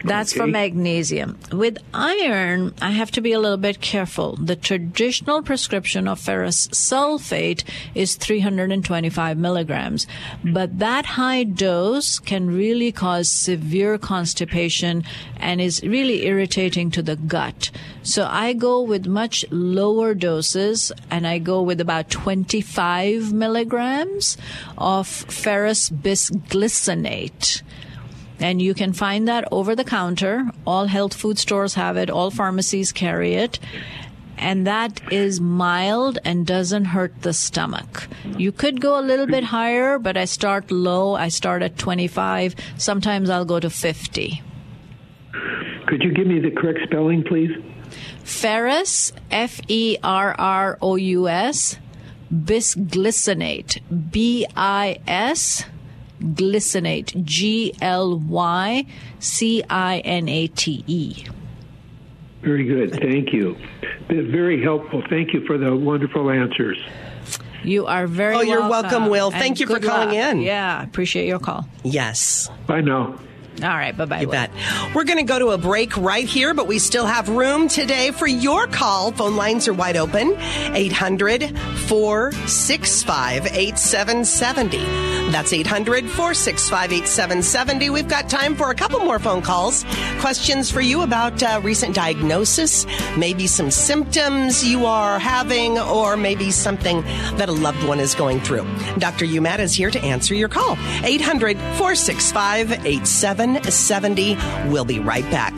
S3: That's for magnesium. With iron, I have to be a little bit careful. The traditional prescription of ferrous sulfate is 325 milligrams, but that high dose can really cause severe constipation and is really irritating to the gut. So I go with much lower doses and I go with about 25 milligrams of ferrous bisglycinate. And you can find that over the counter. All health food stores have it. All pharmacies carry it. And that is mild and doesn't hurt the stomach. You could go a little bit higher, but I start low. I start at 25. Sometimes I'll go to 50.
S12: Could you give me the correct spelling, please?
S3: Ferrous, F E R R O U S, bisglycinate, B I S, glycinate, G L Y C I N A T E.
S12: Very good. Thank you. Been very helpful. Thank you for the wonderful answers.
S3: You are very
S2: Oh, you're welcome, Will. Thank you for calling
S3: luck.
S2: in.
S3: Yeah, appreciate your call.
S2: Yes.
S12: Bye now.
S3: All right. Bye bye.
S2: You bet. We're going to go to a break right here, but we still have room today for your call. Phone lines are wide open 800 465 8770. That's 800 465 8770. We've got time for a couple more phone calls. Questions for you about uh, recent diagnosis, maybe some symptoms you are having, or maybe something that a loved one is going through. Dr. Umat is here to answer your call. 800 465 8770. We'll be right back.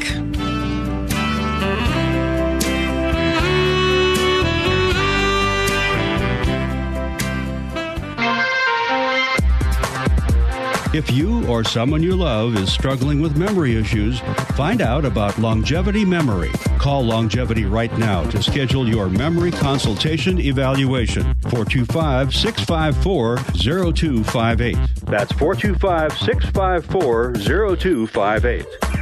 S1: If you or someone you love is struggling with memory issues, find out about Longevity Memory. Call Longevity right now to schedule your memory consultation evaluation. 425 654 0258. That's 425 654 0258.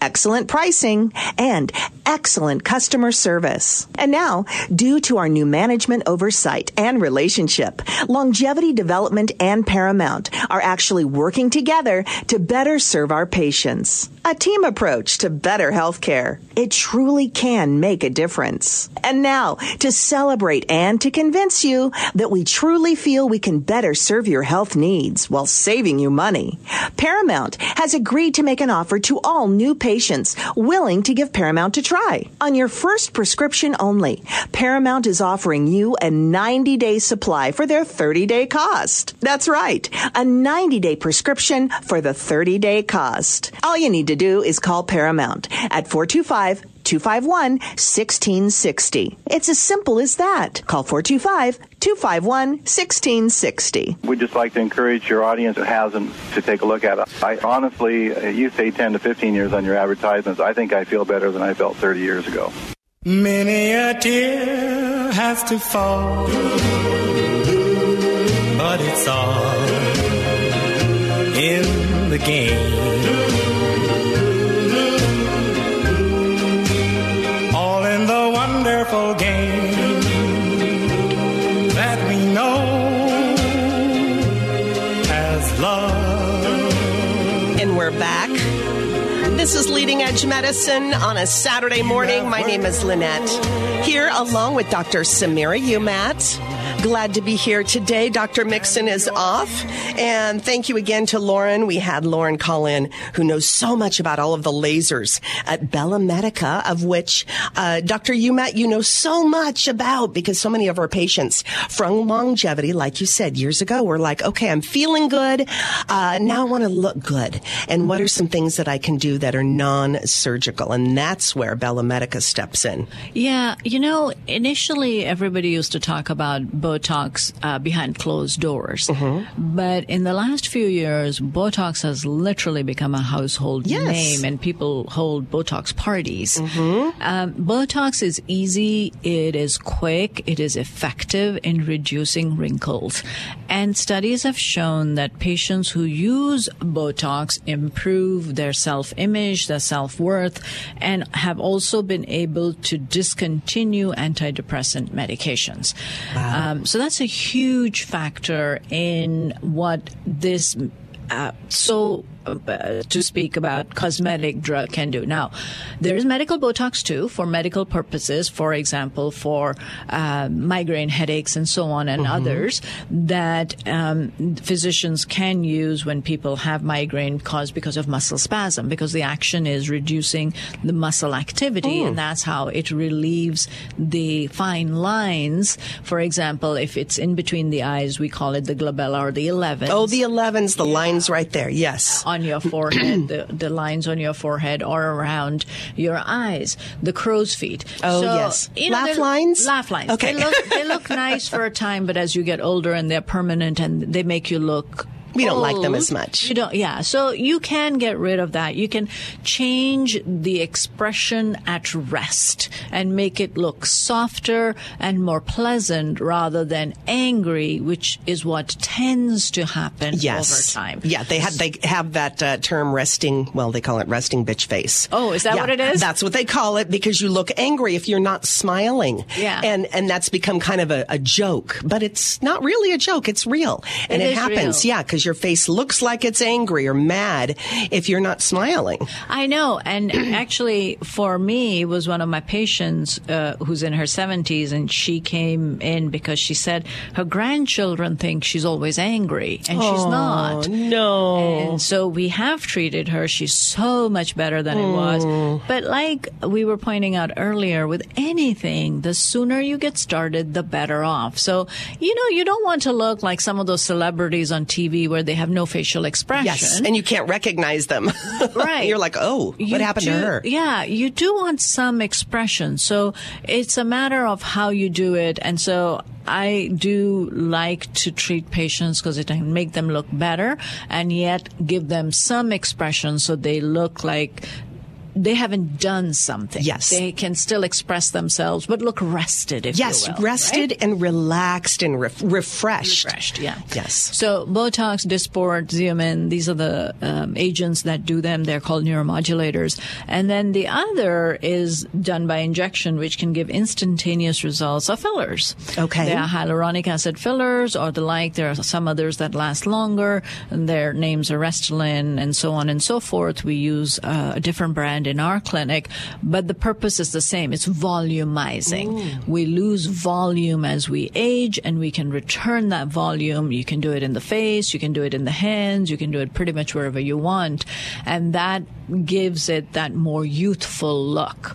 S13: excellent pricing, and excellent customer service. And now, due to our new management oversight and relationship, Longevity Development and Paramount are actually working together to better serve our patients. A team approach to better healthcare. It truly can make a difference. And now, to celebrate and to convince you that we truly feel we can better serve your health needs while saving you money, Paramount has agreed to make an offer to all new patients willing to give Paramount a try. On your first prescription only, Paramount is offering you a 90 day supply for their 30 day cost. That's right, a 90 day prescription for the 30 day cost. All you need to do is call Paramount at 425 251 1660. It's as simple as that. Call 425 251 1660.
S14: We'd just like to encourage your audience that hasn't to take a look at it. I honestly, uh, you say 10 to 15 years on your advertisements. I think I feel better than I felt 30 years ago.
S9: Many a tear has to fall, but it's all in the game.
S2: This is Leading Edge Medicine on a Saturday morning. My name is Lynette. Here along with Dr. Samira Umat. Glad to be here today. Dr. Mixon is off. And thank you again to Lauren. We had Lauren call in who knows so much about all of the lasers at Bella Medica, of which uh, Dr. Umat, you know so much about because so many of our patients from longevity, like you said years ago, were like, okay, I'm feeling good. Uh, now I want to look good. And what are some things that I can do that are non surgical? And that's where Bella Medica steps in.
S3: Yeah, you know, initially everybody used to talk about Botox uh, behind closed doors.
S2: Mm-hmm.
S3: But in the last few years, Botox has literally become a household
S2: Yes.
S3: name, and people hold Botox parties.
S2: Mm-hmm.
S3: Um, Botox is easy, it is quick, it is effective in reducing wrinkles. And studies have shown that patients who use Botox improve their self image, their self worth, and have also been able to discontinue antidepressant medications. Um, so that's a huge factor in what this uh, so uh, to speak about cosmetic drug can do. Now, there is medical Botox too for medical purposes, for example, for uh, migraine headaches and so on and
S2: Mm-hmm.
S3: others that um, physicians can use when people have migraine caused because of muscle spasm because the action is reducing the muscle activity
S2: Mm.
S3: and that's how it relieves the fine lines. For example, if it's in between the eyes, we call it the glabella or the 11.
S2: Oh, the 11s, the lines right there. Yes.
S3: on your forehead, the, the lines on your forehead or around your eyes, the crow's feet.
S2: Oh,
S3: So,
S2: yes.
S3: you know,
S2: Laugh lines?
S3: Laugh lines.
S2: Okay.
S3: They look, they look nice for a time, but as you get older and they're permanent and they make you look
S2: We don't like them as much.
S3: You don't, yeah. So you can get rid of that. You can change the expression at rest and make it look softer and more pleasant rather than angry, which is what tends to happen
S2: Yes.
S3: over time.
S2: Yeah, they had they have that uh, term resting. Well, they call it resting bitch face.
S3: Oh, is that
S2: Yeah,
S3: what it is?
S2: That's what they call it because you look angry if you're not smiling.
S3: Yeah.
S2: and and that's become kind of a, a joke, but it's not really a joke. It's real, and
S3: It
S2: it, happens.
S3: real.
S2: Yeah, because your face looks like it's angry or mad if you're not smiling.
S3: I know. And actually, for me, it was one of my patients uh, who's in her 70s, and she came in because she said her grandchildren think she's always angry, and she's
S2: Oh,
S3: not.
S2: No.
S3: And so we have treated her. She's so much better than it was. But like we were pointing out earlier, with anything, the sooner you get started, the better off. So, you know, you don't want to look like some of those celebrities on TV where they have no facial expression.
S2: Yes, and you can't recognize them.
S3: Right.
S2: You're like, oh,
S3: You
S2: what happened
S3: do-
S2: to her?
S3: Yeah, you do want some expression. So it's a matter of how you do it. And so I do like to treat patients because it can make them look better and yet give them some expression so they look like they haven't done something.
S2: Yes.
S3: They can still express themselves, but look rested, if
S2: Yes,
S3: you will.
S2: rested
S3: right?
S2: and relaxed and ref- refreshed.
S3: Refreshed, yeah.
S2: Yes.
S3: So Botox, Dysport, Xeomin, these are the um, agents that do them. They're called neuromodulators. And then the other is done by injection, which can give instantaneous results of fillers.
S2: Okay.
S3: There are hyaluronic acid fillers or the like. There are some others that last longer. And their names are Restylane and so on and so forth. We use uh, a different brand in our clinic, but the purpose is the same. It's volumizing. We lose volume as we age and we can return that volume. You can do it in the face, you can do it in the hands, you can do it pretty much wherever you want. And that gives it that more youthful look.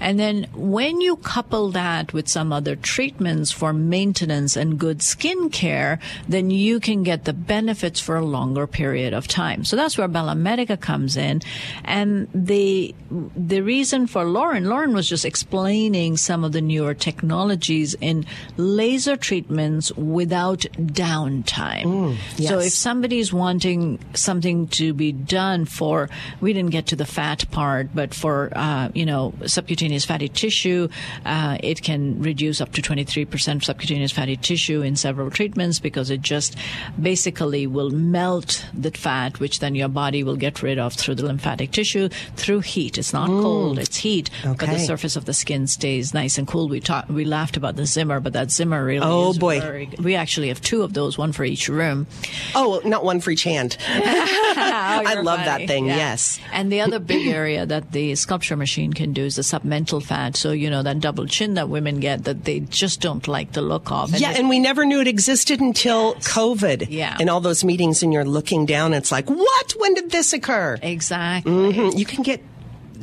S3: And then when you couple that with some other treatments for maintenance and good skin care, then you can get the benefits for a longer period of time. So that's where Bella Medica comes in. And the the reason for Lauren, Lauren was just explaining some of the newer technologies in laser treatments without downtime. Mm. So
S2: yes.
S3: if somebody's wanting something to be done for, we didn't get to the fat part, but for, uh, you know, subcutaneous fatty tissue, uh, it can reduce up to 23% subcutaneous fatty tissue in several treatments because it just basically will melt the fat, which then your body will get rid of through the lymphatic tissue through heat. It's not cold, it's heat, okay. but the surface of the skin stays nice and cool. We talked, we laughed about the Zimmer, but that Zimmer really
S2: Oh,
S3: is
S2: boy.
S3: very- we actually have two of those, one for each room.
S2: Oh, not one for each hand.
S3: I
S2: I love that thing, yes.
S3: And the other big area that the SculpSure machine can do is the submental fat. So, you know, that double chin that women get that they just don't like the look of.
S2: yeah, and we never knew it existed until COVID.
S3: Yeah.
S2: In all those meetings, and you're looking down, it's like, what? When did this occur?
S3: exactly.
S2: Mhm. You can get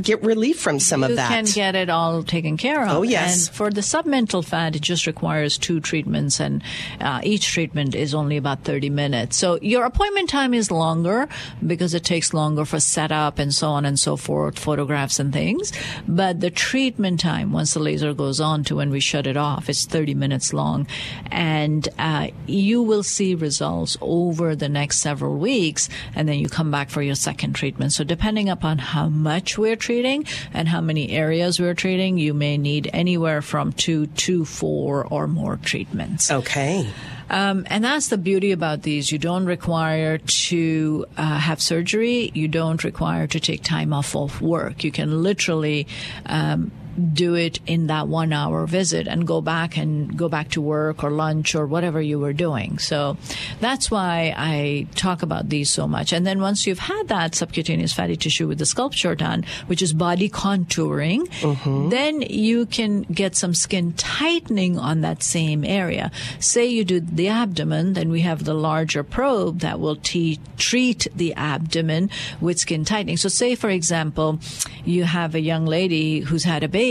S2: get relief from some
S3: you
S2: of that.
S3: You can get it all taken care of.
S2: Oh, yes.
S3: And for the submental fat, it just requires two treatments, and uh, each treatment is only about 30 minutes. So your appointment time is longer because it takes longer for setup and so on and so forth, photographs and things. But the treatment time, once the laser goes on to when we shut it off, it's 30 minutes long. And uh, you will see results over the next several weeks, and then you come back for your second treatment. So depending upon how much we're treating and how many areas we're treating, you may need anywhere from two to four or more treatments.
S2: Okay.
S3: Um, and that's the beauty about these. You don't require to uh, have surgery. You don't require to take time off of work. You can literally um, do it in that one hour visit and go back and go back to work or lunch or whatever you were doing. So that's why I talk about these so much. And then once you've had that subcutaneous fatty tissue with the SculpSure done, which is body contouring, mm-hmm. then you can get some skin tightening on that same area. Say you do the abdomen, then we have the larger probe that will te- treat the abdomen with skin tightening. So say, for example, you have a young lady who's had a baby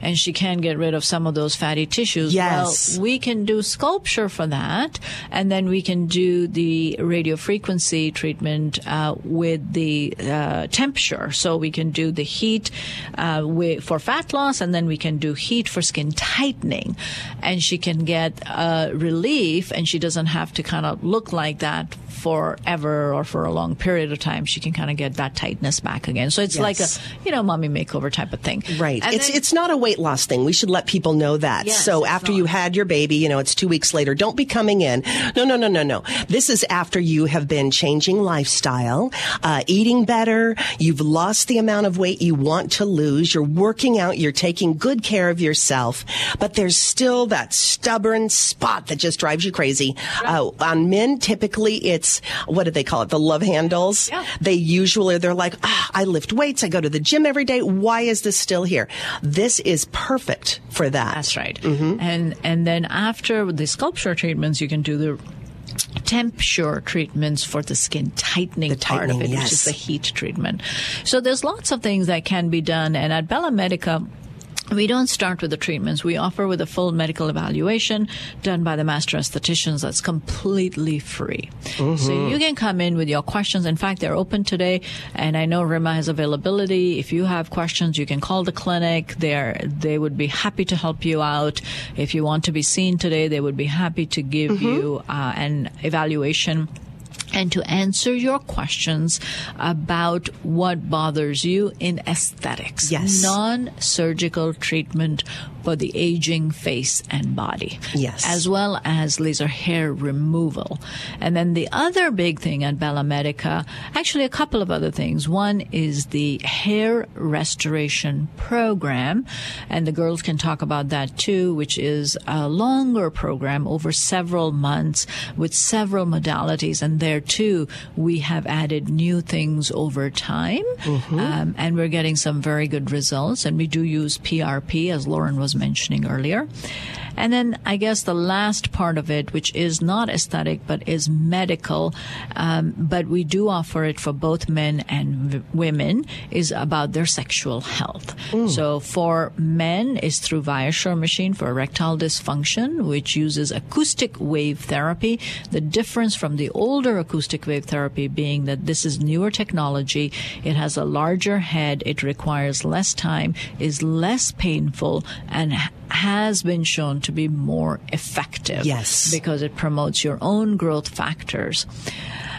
S3: and she can get rid of some of those fatty tissues.
S2: Yes.
S3: Well, we can do SculpSure for that, and then we can do the radio frequency treatment uh, with the uh, TempSure. So we can do the heat uh, wi- for fat loss, and then we can do heat for skin tightening, and she can get uh, relief, and she doesn't have to kind of look like that forever or for a long period of time, she can kind of get that tightness back again. So it's
S2: Yes.
S3: like a, you know, mommy makeover type of thing.
S2: Right.
S3: And
S2: it's
S3: then-
S2: it's not a weight loss thing. We should let people know that.
S3: Yes,
S2: so after you had your baby, you know, it's two weeks later. Don't be coming in. No, no, no, no, no. This is after you have been changing lifestyle, uh, eating better. You've lost the amount of weight you want to lose. You're working out. You're taking good care of yourself. But there's still that stubborn spot that just drives you crazy. Uh, on men, typically it's what do they call it? The love handles. They usually they're like, ah, I lift weights. I go to the gym every day. Why is this still here? This is perfect for that.
S3: That's right. And and then after the SculpSure treatments, you can do the TempSure treatments for the skin tightening, the part of it,
S2: tightening,
S3: which is
S2: yes.
S3: the heat treatment. So there's lots of things that can be done, and at Bella Medica. We don't start with the treatments. We offer with a full medical evaluation done by the master estheticians that's completely free. So you can come in with your questions. In fact, they're open today, and I know Rima has availability. If you have questions, you can call the clinic. They're, they would be happy to help you out. If you want to be seen today, they would be happy to give you uh, an evaluation and to answer your questions about what bothers you in aesthetics.
S2: Yes.
S3: Non-surgical treatment for the aging face and body.
S2: Yes.
S3: As well as laser hair removal. And then the other big thing at Bella Medica, actually a couple of other things. One is the hair restoration program. And the girls can talk about that too, which is a longer program over several months with several modalities. And there too, we have added new things over time. Um, and we're getting some very good results. And we do use PRP, as Lauren was mentioning earlier. And then I guess the last part of it, which is not aesthetic but is medical, um, but we do offer it for both men and v- women, is about their sexual health. So for men, is through Viasure machine for erectile dysfunction, which uses acoustic wave therapy. The difference from the older acoustic wave therapy being that this is newer technology. It has a larger head. It requires less time, is less painful, and has been shown to be more effective.
S2: Yes.
S3: Because it promotes your own growth factors.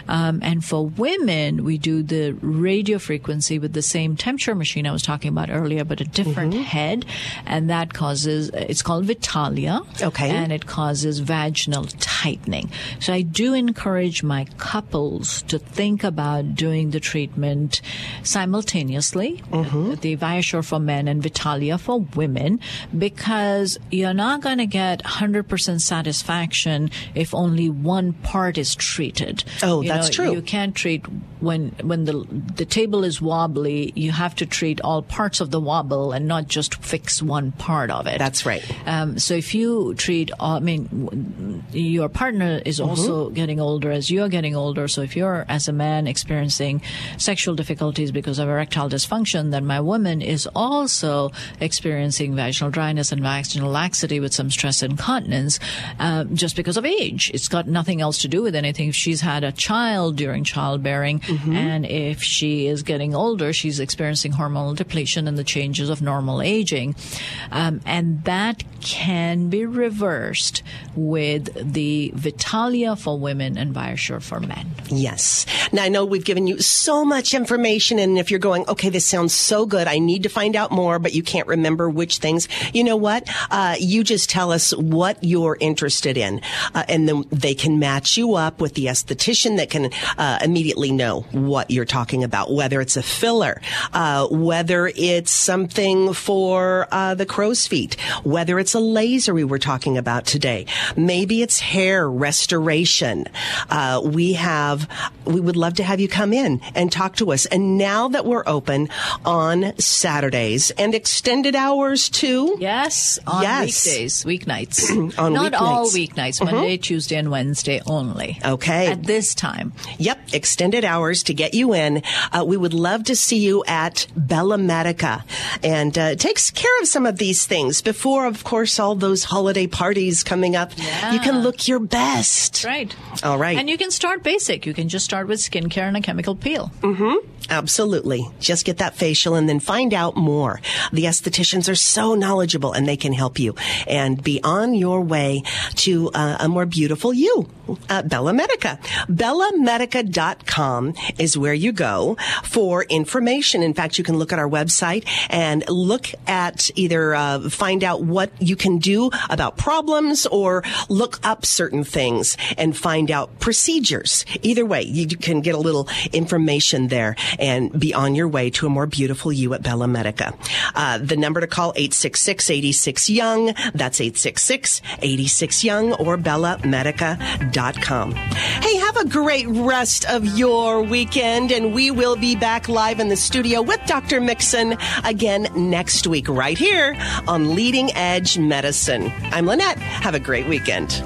S3: Um, and for women, we do the radio frequency with the same TempSure machine I was talking about earlier, but a different head. And that causes, it's called Vitalia.
S2: Okay.
S3: And it causes vaginal tightening. So I do encourage my couples to think about doing the treatment simultaneously, the Viasure for men and Vitalia for women, because you're not going to get 100% satisfaction if only one part is treated.
S2: Oh,
S3: You
S2: that's
S3: know,
S2: true.
S3: You can't treat when when the the table is wobbly. You have to treat all parts of the wobble and not just fix one part of it.
S2: That's right.
S3: Um, so if you treat, all, I mean, your partner is also getting older as you're getting older. So if you're, as a man, experiencing sexual difficulties because of erectile dysfunction, then my woman is also experiencing vaginal dryness and vaginal laxity with some stress incontinence um, just because of age. It's got nothing else to do with anything. If she's had a child during childbearing and if she is getting older, she's experiencing hormonal depletion and the changes of normal aging. Um, and that can be reversed with the Vitalia for women and Viasure for men.
S2: Yes. Now I know we've given you so much information, and if you're going, okay, this sounds so good, I need to find out more, but you can't remember which things. You know what? Uh, you just tell us what you're interested in, uh, and then they can match you up with the esthetician that can uh, immediately know what you're talking about, whether it's a filler, uh, whether it's something for uh, the crow's feet, whether it's a laser we were talking about today, maybe it's hair restoration. Uh, we have, we would love to have you come in and talk to us. And now that we're open on Saturdays and extended hours too.
S3: Yes, on
S2: Yes.
S3: weekdays, weeknights.
S2: On
S3: Not all
S2: weeknights.
S3: weeknights,
S2: Mhm.
S3: Monday, Tuesday, and Wednesday only.
S2: Okay.
S3: At this time.
S2: Yep, extended hours to get you in. Uh, we would love to see you at Bella Medica and uh, takes care of some of these things before, of course, all those holiday parties coming up. You can look your best.
S3: Right.
S2: All right.
S3: And you can start basic. You can just start with skincare and a chemical peel.
S2: Mm-hmm. Absolutely. Just get that facial and then find out more. The estheticians are so knowledgeable and they can help you and be on your way to uh, a more beautiful you. Uh, Bella Medica. BellaMedica.com is where you go for information. In fact, you can look at our website and look at either uh, find out what you can do about problems or look up certain things and find out procedures. Either way, you can get a little information there and be on your way to a more beautiful you at Bella Medica. Uh, the number to call 866-86-YOUNG. That's 866-86-YOUNG or bellamedica.com. Hey, have a great rest of your weekend and we will be back live in the studio with Dr. Mixon again next week right here on Leading Edge Medicine. I'm Lynette. Have a great weekend.